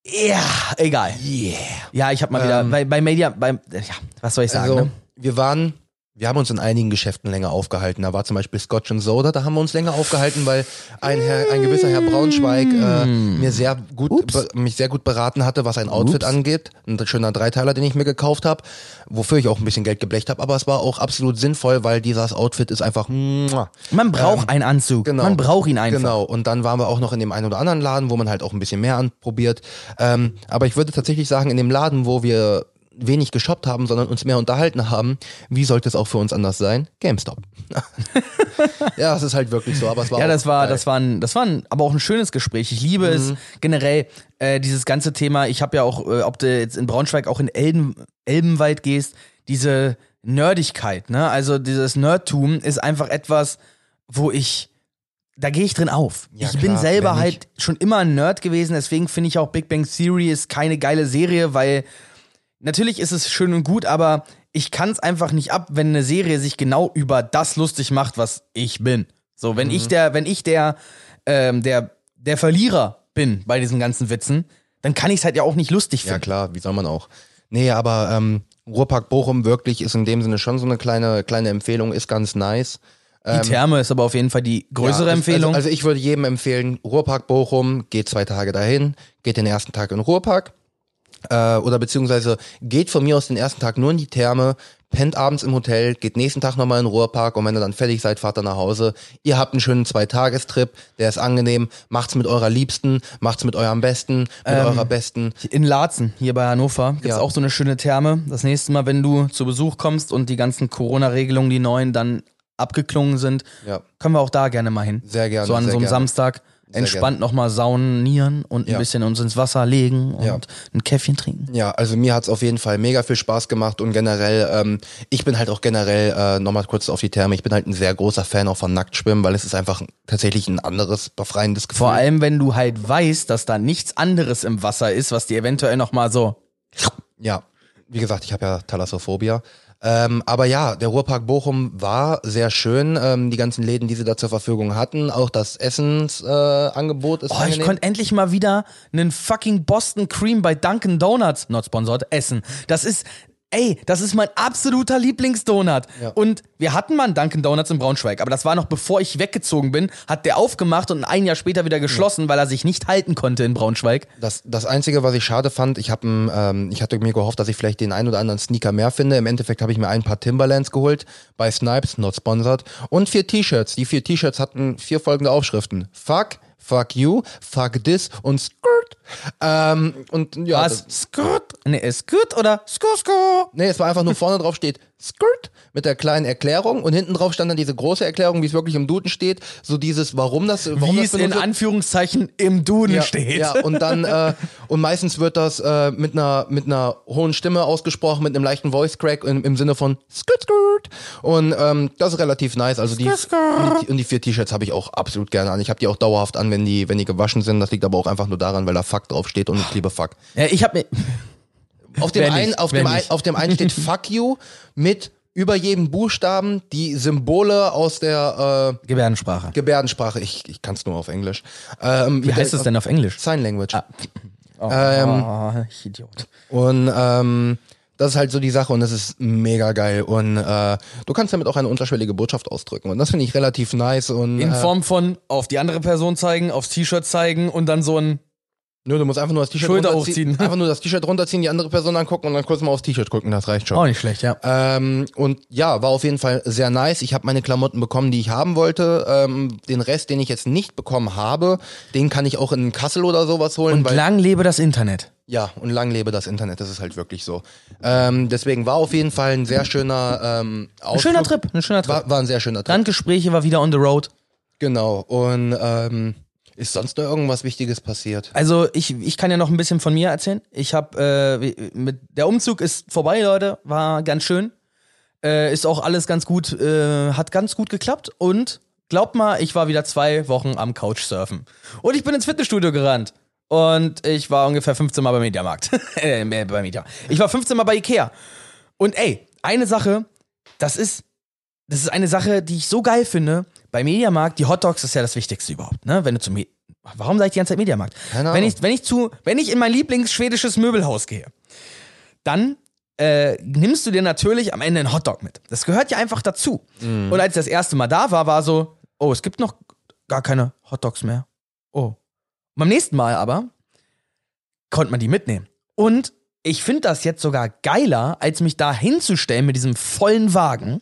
Ja, egal. Yeah. Ja, ich habe mal wieder bei, bei Media, bei, ja, was soll ich sagen? Also, ne? wir waren, wir haben uns in einigen Geschäften länger aufgehalten. Da war zum Beispiel Scotch and Soda, da haben wir uns länger aufgehalten, weil ein, Herr, ein gewisser Herr Braunschweig äh, mir sehr gut, Mm. Be, mich sehr gut beraten hatte, was ein Outfit Ups. angeht. Ein schöner Dreiteiler, den ich mir gekauft habe, wofür ich auch ein bisschen Geld geblecht habe. Aber es war auch absolut sinnvoll, weil dieses Outfit ist einfach. Muah. Man braucht einen Anzug. Genau. Man braucht ihn einfach. Genau, und dann waren wir auch noch in dem einen oder anderen Laden, wo man halt auch ein bisschen mehr anprobiert. Ähm, aber ich würde tatsächlich sagen, in dem Laden, wo wir wenig geshoppt haben, sondern uns mehr unterhalten haben, wie sollte es auch für uns anders sein? GameStop. ja, es ist halt wirklich so, aber es war Ja, das war, geil. das war, ein, das war ein, aber auch ein schönes Gespräch. Ich liebe es Mhm. generell, äh, dieses ganze Thema. Ich habe ja auch, äh, ob du jetzt in Braunschweig auch in Elben, Elbenwald gehst, diese Nerdigkeit, ne? Also dieses Nerdtum ist einfach etwas, wo ich, da gehe ich drin auf. Ja, ich bin klar, selber wer halt schon immer ein Nerd gewesen, deswegen finde ich auch Big Bang Theory ist keine geile Serie, weil natürlich ist es schön und gut, aber ich kann es einfach nicht ab, wenn eine Serie sich genau über das lustig macht, was ich bin. So, wenn Mhm. ich der, wenn ich der, ähm, der, der Verlierer bin bei diesen ganzen Witzen, dann kann ich es halt ja auch nicht lustig Ja finden. klar, wie soll man auch. Nee, aber ähm, Ruhrpark Bochum wirklich ist in dem Sinne schon so eine kleine, kleine Empfehlung, ist ganz nice. Die Therme ist aber auf jeden Fall die größere Ja, es- Empfehlung. Also, also ich würde jedem empfehlen, Ruhrpark Bochum, geht zwei Tage dahin, geht den ersten Tag in den Ruhrpark äh, oder beziehungsweise geht von mir aus den ersten Tag nur in die Therme, pennt abends im Hotel, geht nächsten Tag nochmal in den Ruhrpark und wenn ihr dann fertig seid, fahrt ihr nach Hause. Ihr habt einen schönen Zweitagestrip, der ist angenehm, macht's mit eurer Liebsten, macht's mit eurem Besten, mit eurer Besten. in Laatzen, hier bei Hannover, gibt's Ja. auch so eine schöne Therme. Das nächste Mal, wenn du zu Besuch kommst und die ganzen Corona-Regelungen, die neuen, dann abgeklungen sind, Ja. können wir auch da gerne mal hin. Sehr gerne, So an so einem gerne. Samstag entspannt nochmal saunieren und ein Ja. bisschen uns ins Wasser legen und Ja. ein Käffchen trinken. Ja, also mir hat's auf jeden Fall mega viel Spaß gemacht und generell, ähm, ich bin halt auch generell, äh, nochmal kurz auf die Therme, ich bin halt ein sehr großer Fan auch von Nacktschwimmen, weil es ist einfach tatsächlich ein anderes, befreiendes Gefühl. Vor allem, wenn du halt weißt, dass da nichts anderes im Wasser ist, was dir eventuell nochmal so. Ja, wie gesagt, ich habe ja Thalassophobia. Ähm, aber ja, der Ruhrpark Bochum war sehr schön. Ähm, die ganzen Läden, die sie da zur Verfügung hatten, auch das Essensangebot äh, ist Oh, ich angenehm. konnte endlich mal wieder einen fucking Boston Cream bei Dunkin' Donuts, not sponsored, essen. Das ist, ey, das ist mein absoluter Lieblingsdonut. Ja. Und wir hatten mal einen Dunkin' Donuts in Braunschweig, aber das war noch bevor ich weggezogen bin, hat der aufgemacht und ein Jahr später wieder geschlossen, weil er sich nicht halten konnte in Braunschweig. Das, das Einzige, was ich schade fand, ich, ein, ähm, ich hatte mir gehofft, dass ich vielleicht den einen oder anderen Sneaker mehr finde. Im Endeffekt habe ich mir ein paar Timberlands geholt, bei Snipes, not sponsored, und vier T-Shirts. Die vier T-Shirts hatten vier folgende Aufschriften. Fuck, fuck you, fuck this und skirt. Ähm, und ja, Was? das- Skirt? Nee, Skirt oder Skur Skur? Nee, es war einfach nur vorne drauf steht Skirt mit der kleinen Erklärung und hinten drauf stand dann diese große Erklärung, wie es wirklich im Duden steht, so dieses, warum das, warum Wie das es in. Anführungszeichen im Duden ja, steht. Ja, und dann äh, und meistens wird das äh, mit einer mit einer hohen Stimme ausgesprochen, mit einem leichten Voice Crack im, im Sinne von Skirt Skirt und ähm, das ist relativ nice. Also die und die, und die vier T-Shirts habe ich auch absolut gerne an. Ich habe die auch dauerhaft an, wenn die wenn die gewaschen sind. Das liegt aber auch einfach nur daran, weil da Fuck drauf steht und ich liebe Fuck. Ja, ich habe mir. Auf dem, einen, nicht? auf, dem ein, auf dem einen steht Fuck you mit über jedem Buchstaben die Symbole aus der äh, Gebärdensprache. Gebärdensprache. Ich, ich kann es nur auf Englisch. Ähm, Wie heißt es denn auf Englisch? Sign Language. Oh, Ähm, ich Idiot. Und ähm, das ist halt so die Sache und das ist mega geil. Und äh, du kannst damit auch eine unterschwellige Botschaft ausdrücken. Und das finde ich relativ nice. Und In äh, Form von auf die andere Person zeigen, aufs T-Shirt zeigen und dann so ein. Nö, du musst einfach nur das T-Shirt Schulter runterziehen. hochziehen. Einfach nur das T-Shirt runterziehen, die andere Person angucken und dann kurz mal aufs T-Shirt gucken. Das reicht schon. Auch nicht schlecht, ja. Ähm, und ja, war auf jeden Fall sehr nice. Ich habe meine Klamotten bekommen, die ich haben wollte. Ähm, den Rest, den ich jetzt nicht bekommen habe, den kann ich auch in Kassel oder sowas holen. Und weil, lang lebe das Internet. ja, und lang lebe das Internet, das ist halt wirklich so. Ähm, deswegen war auf jeden Fall ein sehr schöner ähm, Ein schöner Ausflug. Trip, ein schöner Trip. War, war ein sehr schöner Trip. Landgespräche war wieder on the road. Genau. Und ähm, ist sonst noch irgendwas Wichtiges passiert? Also ich, ich kann ja noch ein bisschen von mir erzählen. Ich habe äh, mit der Umzug ist vorbei, Leute, war ganz schön. Äh, ist auch alles ganz gut, äh, hat ganz gut geklappt und glaubt mal, ich war wieder zwei Wochen am Couchsurfen. Und ich bin ins Fitnessstudio gerannt. Und ich war ungefähr 15 Mal beim Mediamarkt. äh, bei Media. Ich war 15 Mal bei Ikea. Und ey, eine Sache, das ist, das ist eine Sache, die ich so geil finde. Bei Mediamarkt, die Hotdogs ist ja das Wichtigste überhaupt, ne? Wenn du zum Warum sage ich die ganze Zeit Mediamarkt? Keine Wenn ich, wenn ich zu, wenn ich in mein Lieblingsschwedisches Möbelhaus gehe, dann äh, nimmst du dir natürlich am Ende einen Hotdog mit. Das gehört ja einfach dazu. Und als ich das erste Mal da war, war so, oh, es gibt noch gar keine Hotdogs mehr. Oh. Und beim nächsten Mal aber konnte man die mitnehmen. Und ich finde das jetzt sogar geiler, als mich da hinzustellen mit diesem vollen Wagen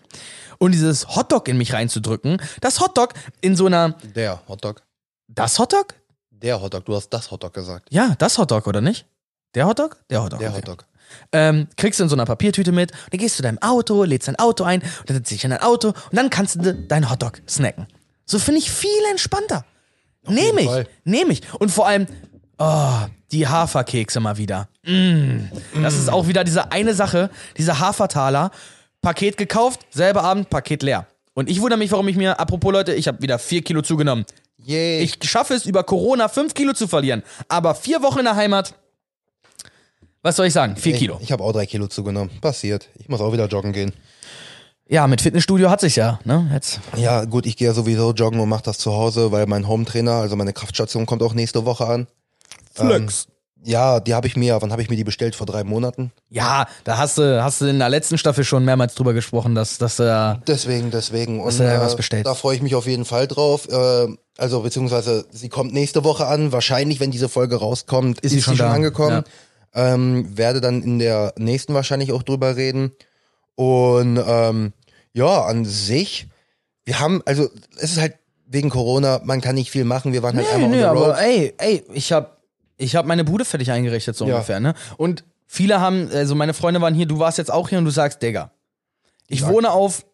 und dieses Hotdog in mich reinzudrücken. Das Hotdog in so einer. Der Hotdog. Das Hotdog? Der Hotdog. Du hast das Hotdog gesagt. Ja, das Hotdog, oder nicht? Der Hotdog? Der Hotdog. Der okay. Hotdog. Ähm, kriegst du in so einer Papiertüte mit, dann gehst du deinem Auto, lädst dein Auto ein, und dann setzt dich in dein Auto und dann kannst du deinen Hotdog snacken. So finde ich viel entspannter. Nehme ich, nehme ich. Und vor allem, oh, die Haferkekse mal wieder. Mm. Das ist auch wieder diese eine Sache, diese Hafertaler. Paket gekauft, selber Abend, Paket leer. Und ich wundere mich, warum ich mir, apropos Leute, ich habe wieder vier Kilo zugenommen. Yay. Ich schaffe es, über Corona fünf Kilo zu verlieren. Aber vier Wochen in der Heimat, was soll ich sagen? Vier Kilo. Ich, ich habe auch drei Kilo zugenommen. Passiert. Ich muss auch wieder joggen gehen. Ja, mit Fitnessstudio hat sich ja, ne? Jetzt. Ja, gut, ich gehe ja sowieso joggen und mache das zu Hause, weil mein Home-Trainer, also meine Kraftstation, kommt auch nächste Woche an. Flex. Ja, die habe ich mir, wann habe ich mir die bestellt? Vor drei Monaten. Ja, da hast du, hast du in der letzten Staffel schon mehrmals drüber gesprochen, dass, dass äh, Deswegen, deswegen. Und Hast du ja was bestellt? da freue ich mich auf jeden Fall drauf. Äh, also, beziehungsweise, sie kommt nächste Woche an. Wahrscheinlich, wenn diese Folge rauskommt, ist, sie sie schon schon, angekommen. Ähm, werde dann in der nächsten wahrscheinlich auch drüber reden. Und ähm, ja, an sich, wir haben, also es ist halt wegen Corona, man kann nicht viel machen. Wir waren halt nee, einmal on nee, the road. aber ey, ey, ich hab, ich hab meine Bude fertig eingerichtet, so Ja. ungefähr, ne? Und viele haben, also meine Freunde waren hier, du warst jetzt auch hier und du sagst, Digga, ich Sag. wohne auf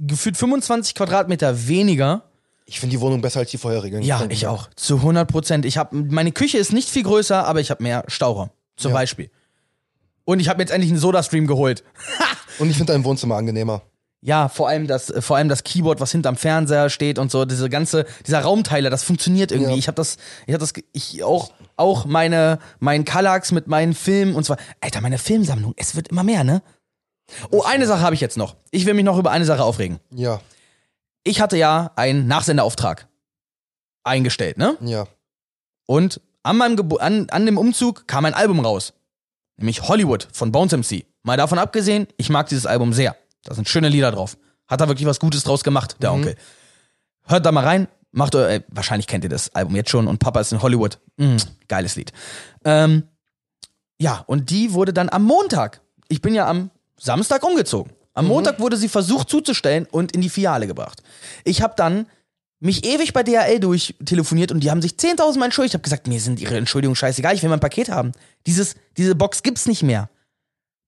gefühlt 25 Quadratmeter weniger. Ich finde die Wohnung besser als die vorherige. Ja, ich auch. Zu 100 Prozent. Ich habe, meine Küche ist nicht viel größer, aber ich habe mehr Stauraum. Zum Ja. Beispiel. Und ich habe mir jetzt endlich einen Soda-Stream geholt. Und ich finde dein Wohnzimmer angenehmer. Ja, vor allem das, äh, vor allem das Keyboard, was hinterm Fernseher steht und so, diese ganze, dieser Raumteiler, das funktioniert irgendwie. Ja. Ich habe das, ich habe das, ich auch, auch meine, mein Kallax mit meinen Filmen und zwar, Alter, meine Filmsammlung, es wird immer mehr, ne? Oh, eine Sache habe ich jetzt noch. Ich will mich noch über eine Sache aufregen. Ja, Ich hatte ja einen Nachsenderauftrag eingestellt, ne? ja. Und an meinem Gebu an, an dem Umzug kam ein Album raus. Nämlich Hollywood von Bones MC. Mal davon abgesehen, ich mag dieses Album sehr. Da sind schöne Lieder drauf. Hat da wirklich was Gutes draus gemacht, der Onkel. Hört da mal rein. Macht euer, äh, wahrscheinlich kennt ihr das Album jetzt schon und Papa ist in Hollywood. Mm, geiles Lied. Ähm, ja, und die wurde dann am Montag. Ich bin ja am Samstag umgezogen. Am Montag wurde sie versucht zuzustellen und in die Filiale gebracht. Ich habe dann mich ewig bei DHL durchtelefoniert und die haben sich 10.000 Mal entschuldigt. Ich habe gesagt, mir sind ihre Entschuldigungen scheißegal, ich will mein Paket haben. Dieses, diese Box gibt's nicht mehr.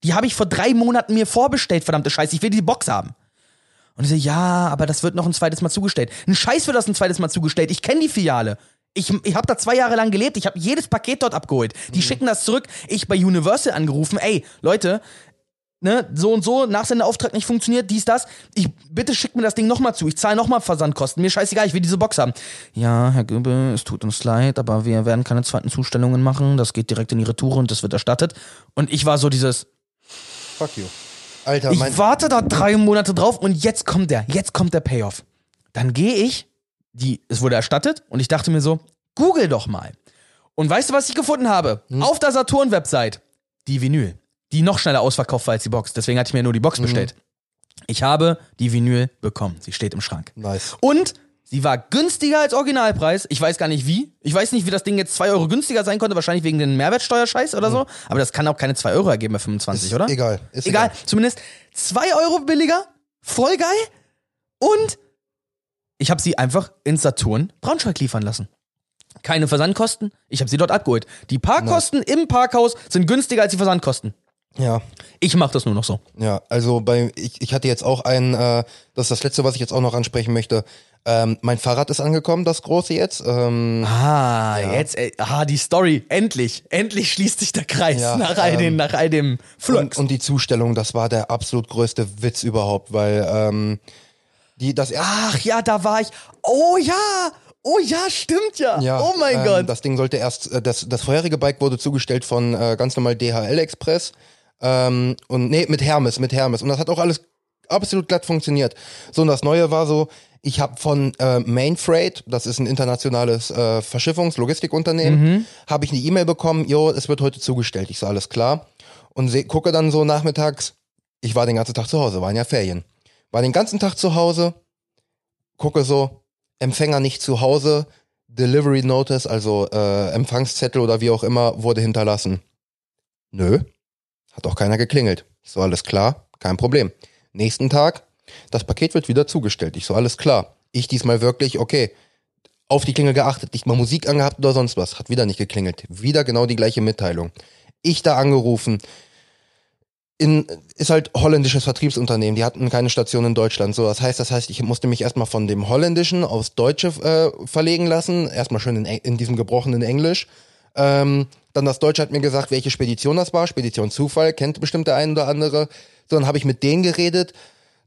Die habe ich vor drei Monaten mir vorbestellt, verdammte Scheiße, ich will die Box haben. Und ich so, ja, aber das wird noch ein zweites Mal zugestellt. Ein Scheiß wird das ein zweites Mal zugestellt. Ich kenne die Filiale. Ich, ich habe da zwei Jahre lang gelebt. Ich habe jedes Paket dort abgeholt. Die schicken das zurück. Ich bei Universal angerufen. Ey, Leute, ne, so und so, Nachsenderauftrag nicht funktioniert, dies, das. Ich, bitte schickt mir das Ding nochmal zu. Ich zahle nochmal Versandkosten. Mir scheißegal, ich will diese Box haben. Ja, Herr Göbel, es tut uns leid, aber wir werden keine zweiten Zustellungen machen. Das geht direkt in die Retour und das wird erstattet. Und ich war so dieses, Fuck you. Alter, ich mein. warte da drei Monate drauf und jetzt kommt der, jetzt kommt der Payoff. Dann gehe ich, die, es wurde erstattet und ich dachte mir so, google doch mal. Und weißt du, was ich gefunden habe? Auf der Saturn-Website, die Vinyl, die noch schneller ausverkauft war als die Box. Deswegen hatte ich mir nur die Box bestellt. Ich habe die Vinyl bekommen. Sie steht im Schrank. Nice. Und sie war günstiger als Originalpreis. Ich weiß gar nicht wie. Ich weiß nicht, wie das Ding jetzt 2 Euro günstiger sein konnte. Wahrscheinlich wegen den Mehrwertsteuerscheiß oder so. Aber das kann auch keine 2 Euro ergeben bei 25, oder? Egal. Ist Egal, egal. zumindest 2 Euro billiger, voll geil. Und ich habe sie einfach ins Saturn Braunschweig liefern lassen. Keine Versandkosten, ich habe sie dort abgeholt. Die Parkkosten im Parkhaus sind günstiger als die Versandkosten. Ja. Ich mache das nur noch so. Ja, also bei ich, ich hatte jetzt auch einen, äh, das ist das letzte, was ich jetzt auch noch ansprechen möchte. Ähm, mein Fahrrad ist angekommen, das große jetzt. Ähm, Ah, jetzt, äh, ah, die Story. Endlich, endlich schließt sich der Kreis Ja, nach, all ähm, den, nach all dem und, Flux. und die Zustellung, das war der absolut größte Witz überhaupt, weil ähm, die das erste Ach ja, da war ich. Oh ja, oh ja, stimmt ja. Ja, oh mein ähm, Gott. Das Ding sollte erst, äh, das, das vorherige Bike wurde zugestellt von äh, ganz normal DHL Express. Ähm, und nee, mit Hermes, mit Hermes. Und das hat auch alles absolut glatt funktioniert. So, und das Neue war so, ich habe von äh, Main Freight, das ist ein internationales äh, Verschiffungs-Logistikunternehmen, habe ich eine E-Mail bekommen, jo, es wird heute zugestellt. Ich so, alles klar. Und seh, gucke dann so nachmittags, ich war den ganzen Tag zu Hause, waren ja Ferien. War den ganzen Tag zu Hause, gucke so, Empfänger nicht zu Hause, Delivery Notice, also äh, Empfangszettel oder wie auch immer, wurde hinterlassen. Nö, hat auch keiner geklingelt. Ich so, alles klar, kein Problem. Nächsten Tag, das Paket wird wieder zugestellt. Ich so, alles klar. Ich diesmal wirklich, okay, auf die Klingel geachtet, nicht mal Musik angehabt oder sonst was. Hat wieder nicht geklingelt. Wieder genau die gleiche Mitteilung. Ich da angerufen. In, ist halt holländisches Vertriebsunternehmen, die hatten keine Station in Deutschland. So, das heißt, das heißt, ich musste mich erstmal von dem Holländischen aufs Deutsche äh, verlegen lassen. Erstmal schön in, in diesem gebrochenen Englisch. Ähm, dann das Deutsche hat mir gesagt, welche Spedition das war. Spedition Zufall, kennt bestimmt der ein oder andere. So, dann habe ich mit denen geredet,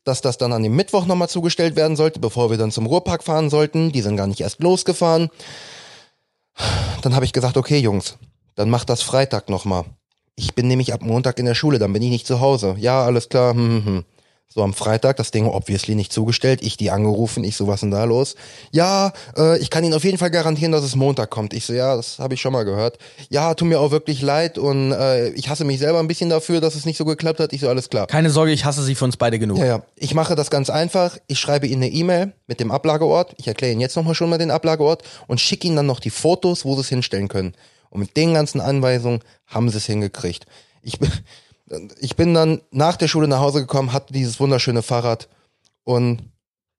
dass das dann an dem Mittwoch nochmal zugestellt werden sollte, bevor wir dann zum Ruhrpark fahren sollten. Die sind gar nicht erst losgefahren. Dann habe ich gesagt, okay, Jungs, dann macht das Freitag nochmal. Ich bin nämlich ab Montag in der Schule, dann bin ich nicht zu Hause. Ja, alles klar. Hm, hm, hm. So am Freitag, das Ding obviously nicht zugestellt. Ich die angerufen, ich so, was denn da los? Ja, äh, ich kann Ihnen auf jeden Fall garantieren, dass es Montag kommt. Ich so, ja, das habe ich schon mal gehört. Ja, tut mir auch wirklich leid und äh, ich hasse mich selber ein bisschen dafür, dass es nicht so geklappt hat. Ich so, alles klar. Keine Sorge, ich hasse sie für uns beide genug. Ja, ja. Ich mache das ganz einfach. Ich schreibe Ihnen eine E-Mail mit dem Ablageort. Ich erkläre Ihnen jetzt nochmal schon mal den Ablageort und schicke Ihnen dann noch die Fotos, wo Sie es hinstellen können. Und mit den ganzen Anweisungen haben Sie es hingekriegt. Ich bin, ich bin dann nach der Schule nach Hause gekommen, hatte dieses wunderschöne Fahrrad und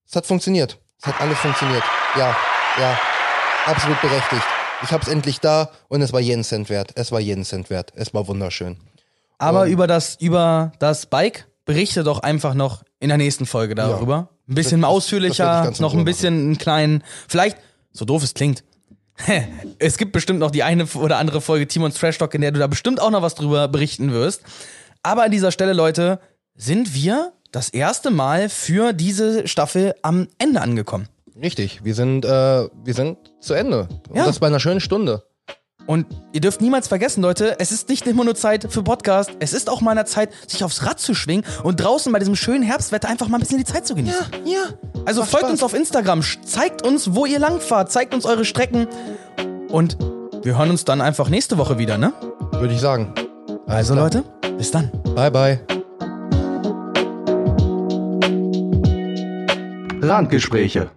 es hat funktioniert. Es hat alles funktioniert. Ja, ja, absolut berechtigt. Ich habe es endlich da und es war jeden Cent wert. Es war jeden Cent wert. Es war wunderschön. Aber über das, über das Bike berichte doch einfach noch in der nächsten Folge darüber. Ein bisschen Das- ausführlicher, noch ein bisschen einen kleinen, vielleicht, so doof es klingt, es gibt bestimmt noch die eine oder andere Folge Timons Trash Talk, in der du da bestimmt auch noch was drüber berichten wirst. Aber an dieser Stelle, Leute, sind wir das erste Mal für diese Staffel am Ende angekommen. Richtig, wir sind, äh, wir sind zu Ende. Und Ja. das bei einer schönen Stunde. Und ihr dürft niemals vergessen, Leute, es ist nicht immer nur Zeit für Podcast, es ist auch mal eine Zeit, sich aufs Rad zu schwingen und draußen bei diesem schönen Herbstwetter einfach mal ein bisschen die Zeit zu genießen. ja. Also Macht folgt Spaß. uns auf Instagram, zeigt uns, wo ihr langfahrt, zeigt uns eure Strecken und wir hören uns dann einfach nächste Woche wieder, ne? Würde ich sagen. Also. Leute, bis dann. Bye, bye. Randgespräche.